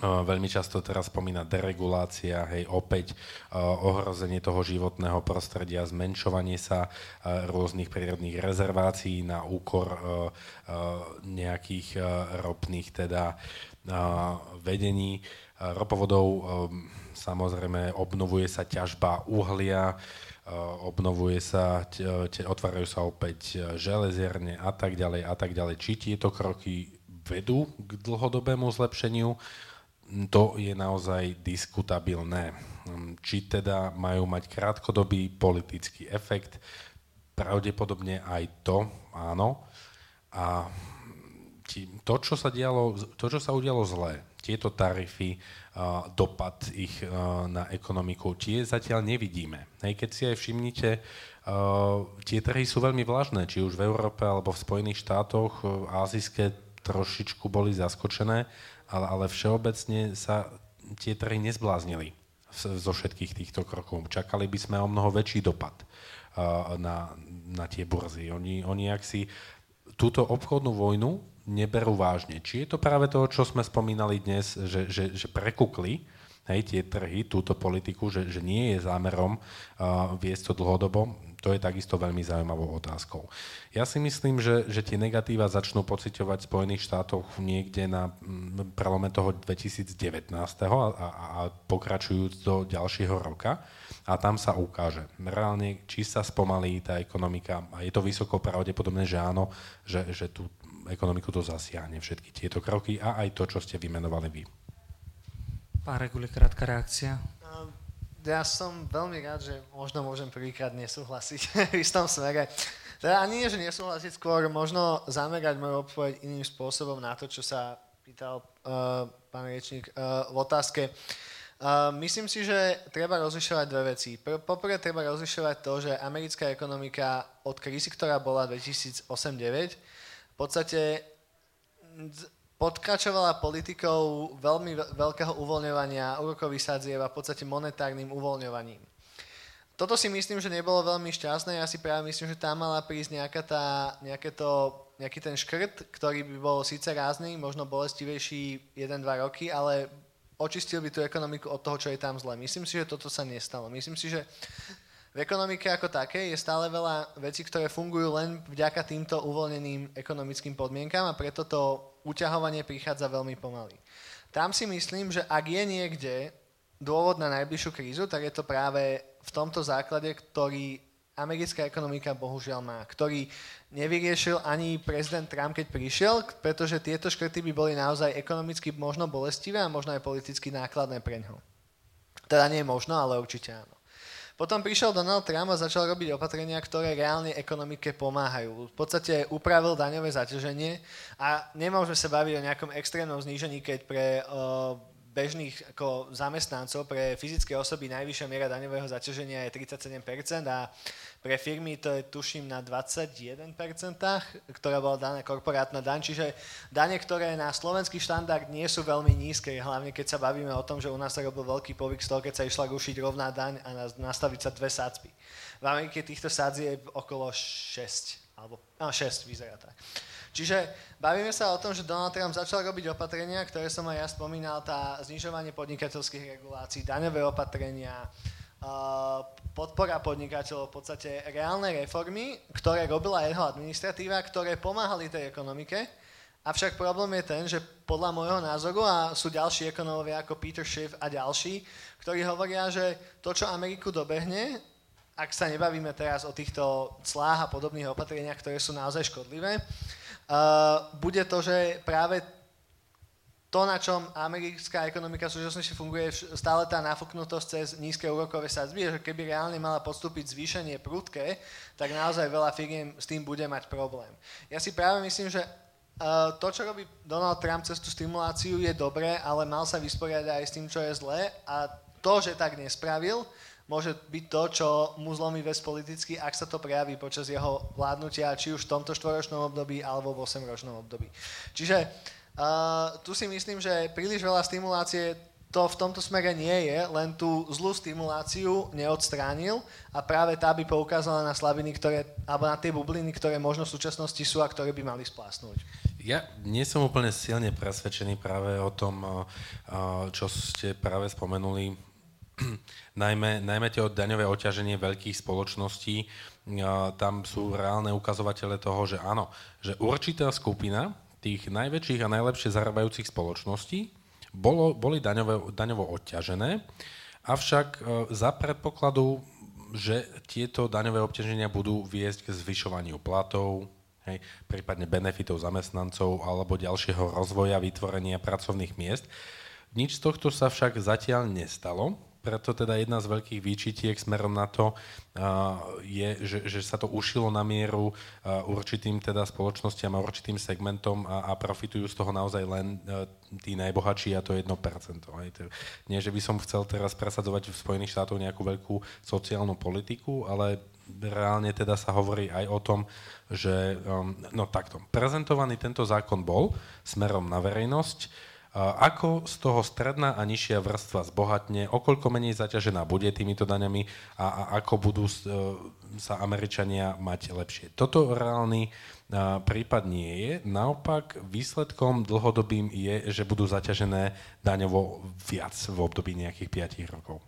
Veľmi často teraz spomína deregulácia, hej, opäť ohrozenie toho životného prostredia, zmenšovanie sa rôznych prírodných rezervácií na úkor nejakých ropných teda vedení. Ropovodov samozrejme obnovuje sa ťažba uhlia, obnovuje sa, otvárajú sa opäť železierne a tak ďalej a tak ďalej. Či tieto kroky vedú k dlhodobému zlepšeniu, to je naozaj diskutabilné. Či teda majú mať krátkodobý politický efekt, pravdepodobne aj to, áno. A to, čo sa, dialo, to, čo sa udialo zlé, tieto tarify, dopad ich na ekonomiku, tie zatiaľ nevidíme. Hej, keď si aj všimnite, tie trhy sú veľmi vlažné, či už v Európe alebo v Spojených štátoch, azijské trošičku boli zaskočené, ale, ale všeobecne sa tie trhy nezbláznili zo všetkých týchto krokov. Čakali by sme o mnoho väčší dopad uh, na, na tie burzy. Oni, oni ak si túto obchodnú vojnu neberú vážne. Či je to práve to, čo sme spomínali dnes, že, že, že prekukli hej, tie trhy, túto politiku, že, že nie je zámerom uh, viesť to dlhodobo, to je takisto veľmi zaujímavou otázkou. Ja si myslím, že, že tie negatíva začnú pociťovať v Spojených štátoch niekde na mm, prelome toho 2019. a, a, a pokračujúc do ďalšieho roka a tam sa ukáže reálne, či sa spomalí tá ekonomika a je to vysoko pravdepodobné, že áno, že, že tú ekonomiku to zasiahne všetky tieto kroky a aj to, čo ste vymenovali vy. Pán Reguli, krátka reakcia ja som veľmi rád, že možno môžem prvýkrát nesúhlasiť v istom smere. Teda ani nie, že nesúhlasiť, skôr možno zamerať moju odpoveď iným spôsobom na to, čo sa pýtal uh, pán riečník uh, v otázke. Uh, myslím si, že treba rozlišovať dve veci. Poprvé treba rozlišovať to, že americká ekonomika od krízy, ktorá bola 2008-2009, v podstate podkračovala politikou veľmi veľkého uvoľňovania úrokových sadzieb a v podstate monetárnym uvoľňovaním. Toto si myslím, že nebolo veľmi šťastné. Ja si práve myslím, že tam mala prísť nejaká tá, nejaké to, nejaký ten škrt, ktorý by bol síce rázny, možno bolestivejší 1-2 roky, ale očistil by tú ekonomiku od toho, čo je tam zle. Myslím si, že toto sa nestalo. Myslím si, že v ekonomike ako také je stále veľa vecí, ktoré fungujú len vďaka týmto uvoľneným ekonomickým podmienkam a preto to uťahovanie prichádza veľmi pomaly. Tam si myslím, že ak je niekde dôvod na najbližšiu krízu, tak je to práve v tomto základe, ktorý americká ekonomika bohužiaľ má, ktorý nevyriešil ani prezident Trump, keď prišiel, pretože tieto škrty by boli naozaj ekonomicky možno bolestivé a možno aj politicky nákladné pre ňo. Teda nie možno, ale určite áno. Potom prišiel Donald Trump a začal robiť opatrenia, ktoré reálne ekonomike pomáhajú. V podstate upravil daňové zaťaženie a nemôžeme sa baviť o nejakom extrémnom znížení, keď pre uh, bežných ako zamestnancov, pre fyzické osoby najvyššia miera daňového zaťaženia je 37% a pre firmy to je tuším na 21%, ktorá bola daná korporátna daň, čiže dane, ktoré na slovenský štandard nie sú veľmi nízke, hlavne keď sa bavíme o tom, že u nás sa robil veľký povyk z toho, keď sa išla rušiť rovná daň a nastaviť sa dve sádzby. V Amerike týchto sádzb je okolo 6, alebo no, 6 vyzerá tak. Čiže bavíme sa o tom, že Donald Trump začal robiť opatrenia, ktoré som aj ja spomínal, tá znižovanie podnikateľských regulácií, daňové opatrenia, podpora podnikateľov, v podstate reálne reformy, ktoré robila jeho administratíva, ktoré pomáhali tej ekonomike. Avšak problém je ten, že podľa môjho názoru, a sú ďalší ekonómovia ako Peter Schiff a ďalší, ktorí hovoria, že to, čo Ameriku dobehne, ak sa nebavíme teraz o týchto clách a podobných opatreniach, ktoré sú naozaj škodlivé, bude to, že práve to, na čom americká ekonomika v súčasnosti funguje, stále tá nafúknutosť cez nízke úrokové sadzby, že keby reálne mala postúpiť zvýšenie prúdke, tak naozaj veľa firiem s tým bude mať problém. Ja si práve myslím, že uh, to, čo robí Donald Trump cez tú stimuláciu, je dobré, ale mal sa vysporiadať aj s tým, čo je zlé a to, že tak nespravil, môže byť to, čo mu zlomí väz politicky, ak sa to prejaví počas jeho vládnutia, či už v tomto štvoročnom období alebo v 8-ročnom období. Čiže Uh, tu si myslím, že príliš veľa stimulácie to v tomto smere nie je, len tú zlú stimuláciu neodstránil a práve tá by poukázala na slabiny, ktoré, alebo na tie bubliny, ktoré možno v súčasnosti sú a ktoré by mali splásnuť. Ja nie som úplne silne presvedčený práve o tom, čo ste práve spomenuli, najmä, najmä tie daňové oťaženie veľkých spoločností, tam sú reálne ukazovatele toho, že áno, že určitá skupina tých najväčších a najlepšie zarábajúcich spoločností bolo, boli daňové, daňovo odťažené, avšak e, za predpokladu, že tieto daňové obťaženia budú viesť k zvyšovaniu platov, hej, prípadne benefitov zamestnancov alebo ďalšieho rozvoja, vytvorenia pracovných miest. Nič z tohto sa však zatiaľ nestalo preto teda jedna z veľkých výčitiek smerom na to je, že, že sa to ušilo na mieru určitým teda spoločnostiam a určitým segmentom a, a profitujú z toho naozaj len tí najbohatší a to 1%. Aj to, nie, že by som chcel teraz presadzovať v Spojených štátoch nejakú veľkú sociálnu politiku, ale reálne teda sa hovorí aj o tom, že um, no takto, prezentovaný tento zákon bol smerom na verejnosť, Ako z toho stredná a nižšia vrstva zbohatne, okoľko menej zaťažená bude týmito daňami a, a ako budú sa Američania mať lepšie. Toto reálny prípad nie je. Naopak výsledkom dlhodobým je, že budú zaťažené daňovo viac v období nejakých 5 rokov.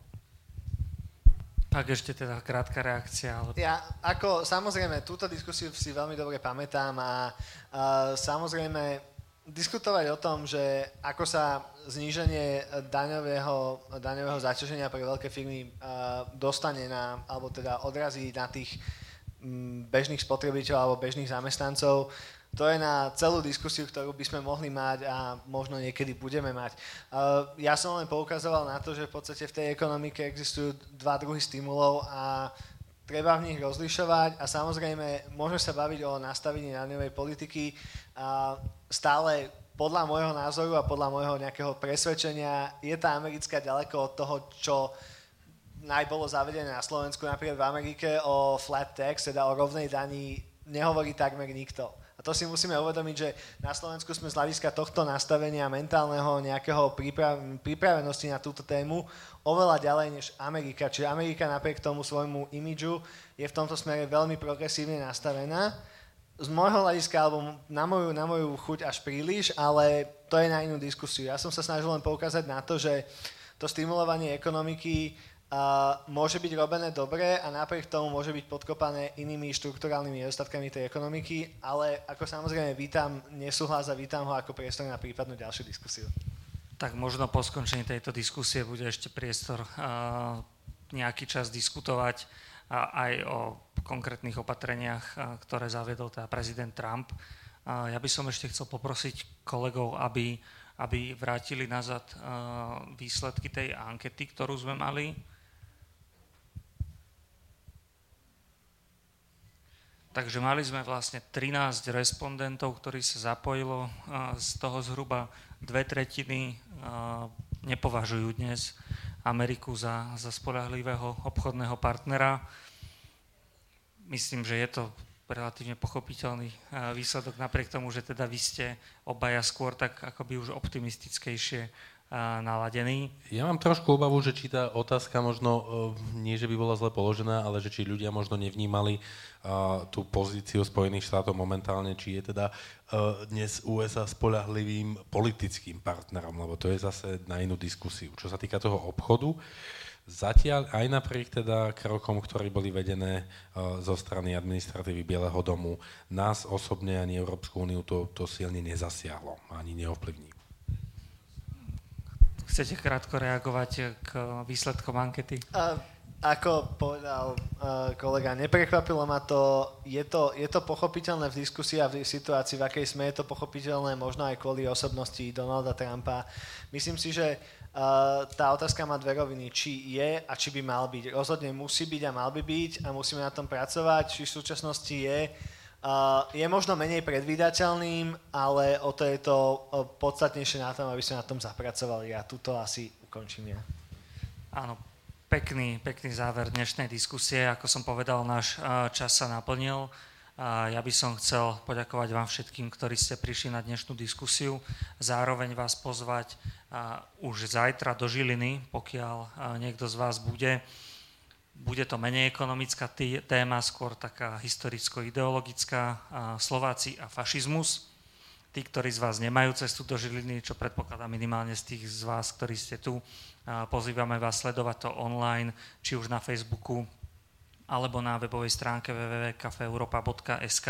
Tak ešte teda krátka reakcia. Ale... Ja ako, samozrejme, túto diskusiu si veľmi dobre pamätám a, a samozrejme diskutovať o tom, že ako sa zníženie daňového, daňového zaťaženia pre veľké firmy a, dostane na, alebo teda odrazí na tých m, bežných spotrebiteľov alebo bežných zamestnancov, to je na celú diskusiu, ktorú by sme mohli mať a možno niekedy budeme mať. Ja som len poukazoval na to, že v podstate v tej ekonomike existujú dva druhy stimulov a treba v nich rozlišovať a samozrejme môžeme sa baviť o nastavení daňovej politiky a stále podľa môjho názoru a podľa môjho nejakého presvedčenia je tá americká ďaleko od toho, čo najbolo zavedené na Slovensku, napríklad v Amerike o flat tax, teda o rovnej daní, nehovorí takmer nikto to si musíme uvedomiť, že na Slovensku sme z hľadiska tohto nastavenia mentálneho nejakého príprav, pripravenosti na túto tému oveľa ďalej než Amerika. Čiže Amerika napriek tomu svojmu imidžu je v tomto smere veľmi progresívne nastavená. Z môjho hľadiska, alebo na moju, na moju chuť až príliš, ale to je na inú diskusiu. Ja som sa snažil len poukázať na to, že to stimulovanie ekonomiky a môže byť robené dobre a napriek tomu môže byť podkopané inými štruktúrálnymi nedostatkami tej ekonomiky, ale ako samozrejme vítam nesúhlas a vítam ho ako priestor na prípadnú ďalšiu diskusiu. Tak možno po skončení tejto diskusie bude ešte priestor uh, nejaký čas diskutovať uh, aj o konkrétnych opatreniach, ktoré zaviedol teda prezident Trump. Ja by som ešte chcel poprosiť kolegov, aby, aby vrátili nazad výsledky tej ankety, ktorú sme mali Takže mali sme vlastne 13 respondentov, ktorí sa zapojilo, z toho zhruba dve tretiny nepovažujú dnes Ameriku za, za spolahlivého obchodného partnera. Myslím, že je to relatívne pochopiteľný výsledok, napriek tomu, že teda vy ste obaja skôr tak akoby už optimistickejšie naladený. Ja mám trošku obavu, že či tá otázka možno, e, nie že by bola zle položená, ale že či ľudia možno nevnímali tú pozíciu Spojených štátov momentálne, či je teda dnes USA spolahlivým politickým partnerom, lebo to je zase na inú diskusiu. Čo sa týka toho obchodu, Zatiaľ aj napriek teda krokom, ktorí boli vedené uh, zo strany administratívy Bieleho domu, nás osobne ani Európsku úniu to, to silne nezasiahlo, ani neovplyvní. Chcete krátko reagovať k výsledkom ankety? A, ako povedal uh, kolega, neprekvapilo ma to. Je, to. je to pochopiteľné v diskusii a v situácii, v akej sme, je to pochopiteľné možno aj kvôli osobnosti Donalda Trumpa. Myslím si, že uh, tá otázka má dve roviny. Či je a či by mal byť. Rozhodne musí byť a mal by byť a musíme na tom pracovať. Či v súčasnosti je Uh, je možno menej predvídateľným, ale o to je to podstatnejšie na tom, aby sme na tom zapracovali. A tuto asi ukončím ja. Áno, pekný, pekný záver dnešnej diskusie. Ako som povedal, náš čas sa naplnil. Ja by som chcel poďakovať vám všetkým, ktorí ste prišli na dnešnú diskusiu. Zároveň vás pozvať už zajtra do Žiliny, pokiaľ niekto z vás bude bude to menej ekonomická téma, skôr taká historicko-ideologická, Slováci a fašizmus. Tí, ktorí z vás nemajú cestu do Žiliny, čo predpokladám minimálne z tých z vás, ktorí ste tu, pozývame vás sledovať to online, či už na Facebooku, alebo na webovej stránke www.cafeeuropa.sk.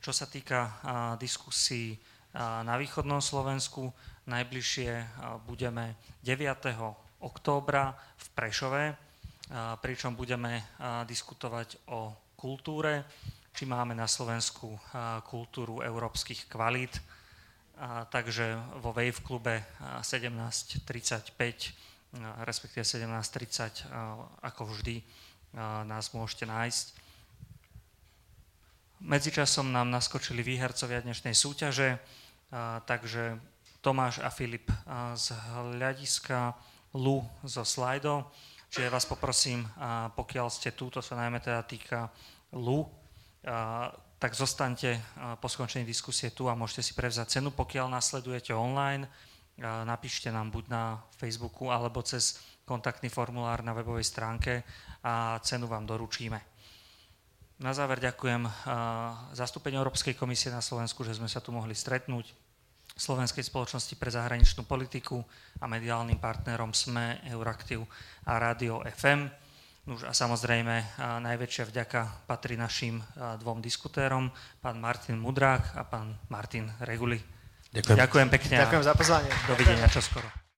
Čo sa týka diskusí na východnom Slovensku, najbližšie budeme 9. októbra v Prešove, pričom budeme diskutovať o kultúre, či máme na Slovensku kultúru európskych kvalít. Takže vo Wave klube 17.35, respektíve 17.30, ako vždy, nás môžete nájsť. Medzičasom nám naskočili výhercovia dnešnej súťaže, takže Tomáš a Filip z hľadiska Lu zo Slido, Čiže vás poprosím, pokiaľ ste tu, to sa najmä teda týka LU, tak zostaňte po skončení diskusie tu a môžete si prevzať cenu. Pokiaľ nasledujete online, napíšte nám buď na Facebooku alebo cez kontaktný formulár na webovej stránke a cenu vám doručíme. Na záver ďakujem zastúpeniu Európskej komisie na Slovensku, že sme sa tu mohli stretnúť, Slovenskej spoločnosti pre zahraničnú politiku a mediálnym partnerom SME, Euraktiv a Rádio FM. Už a samozrejme najväčšia vďaka patrí našim dvom diskutérom, pán Martin Mudrák a pán Martin Reguli. Ďakujem. Ďakujem pekne. Ďakujem za pozvanie. Dovidenia čoskoro.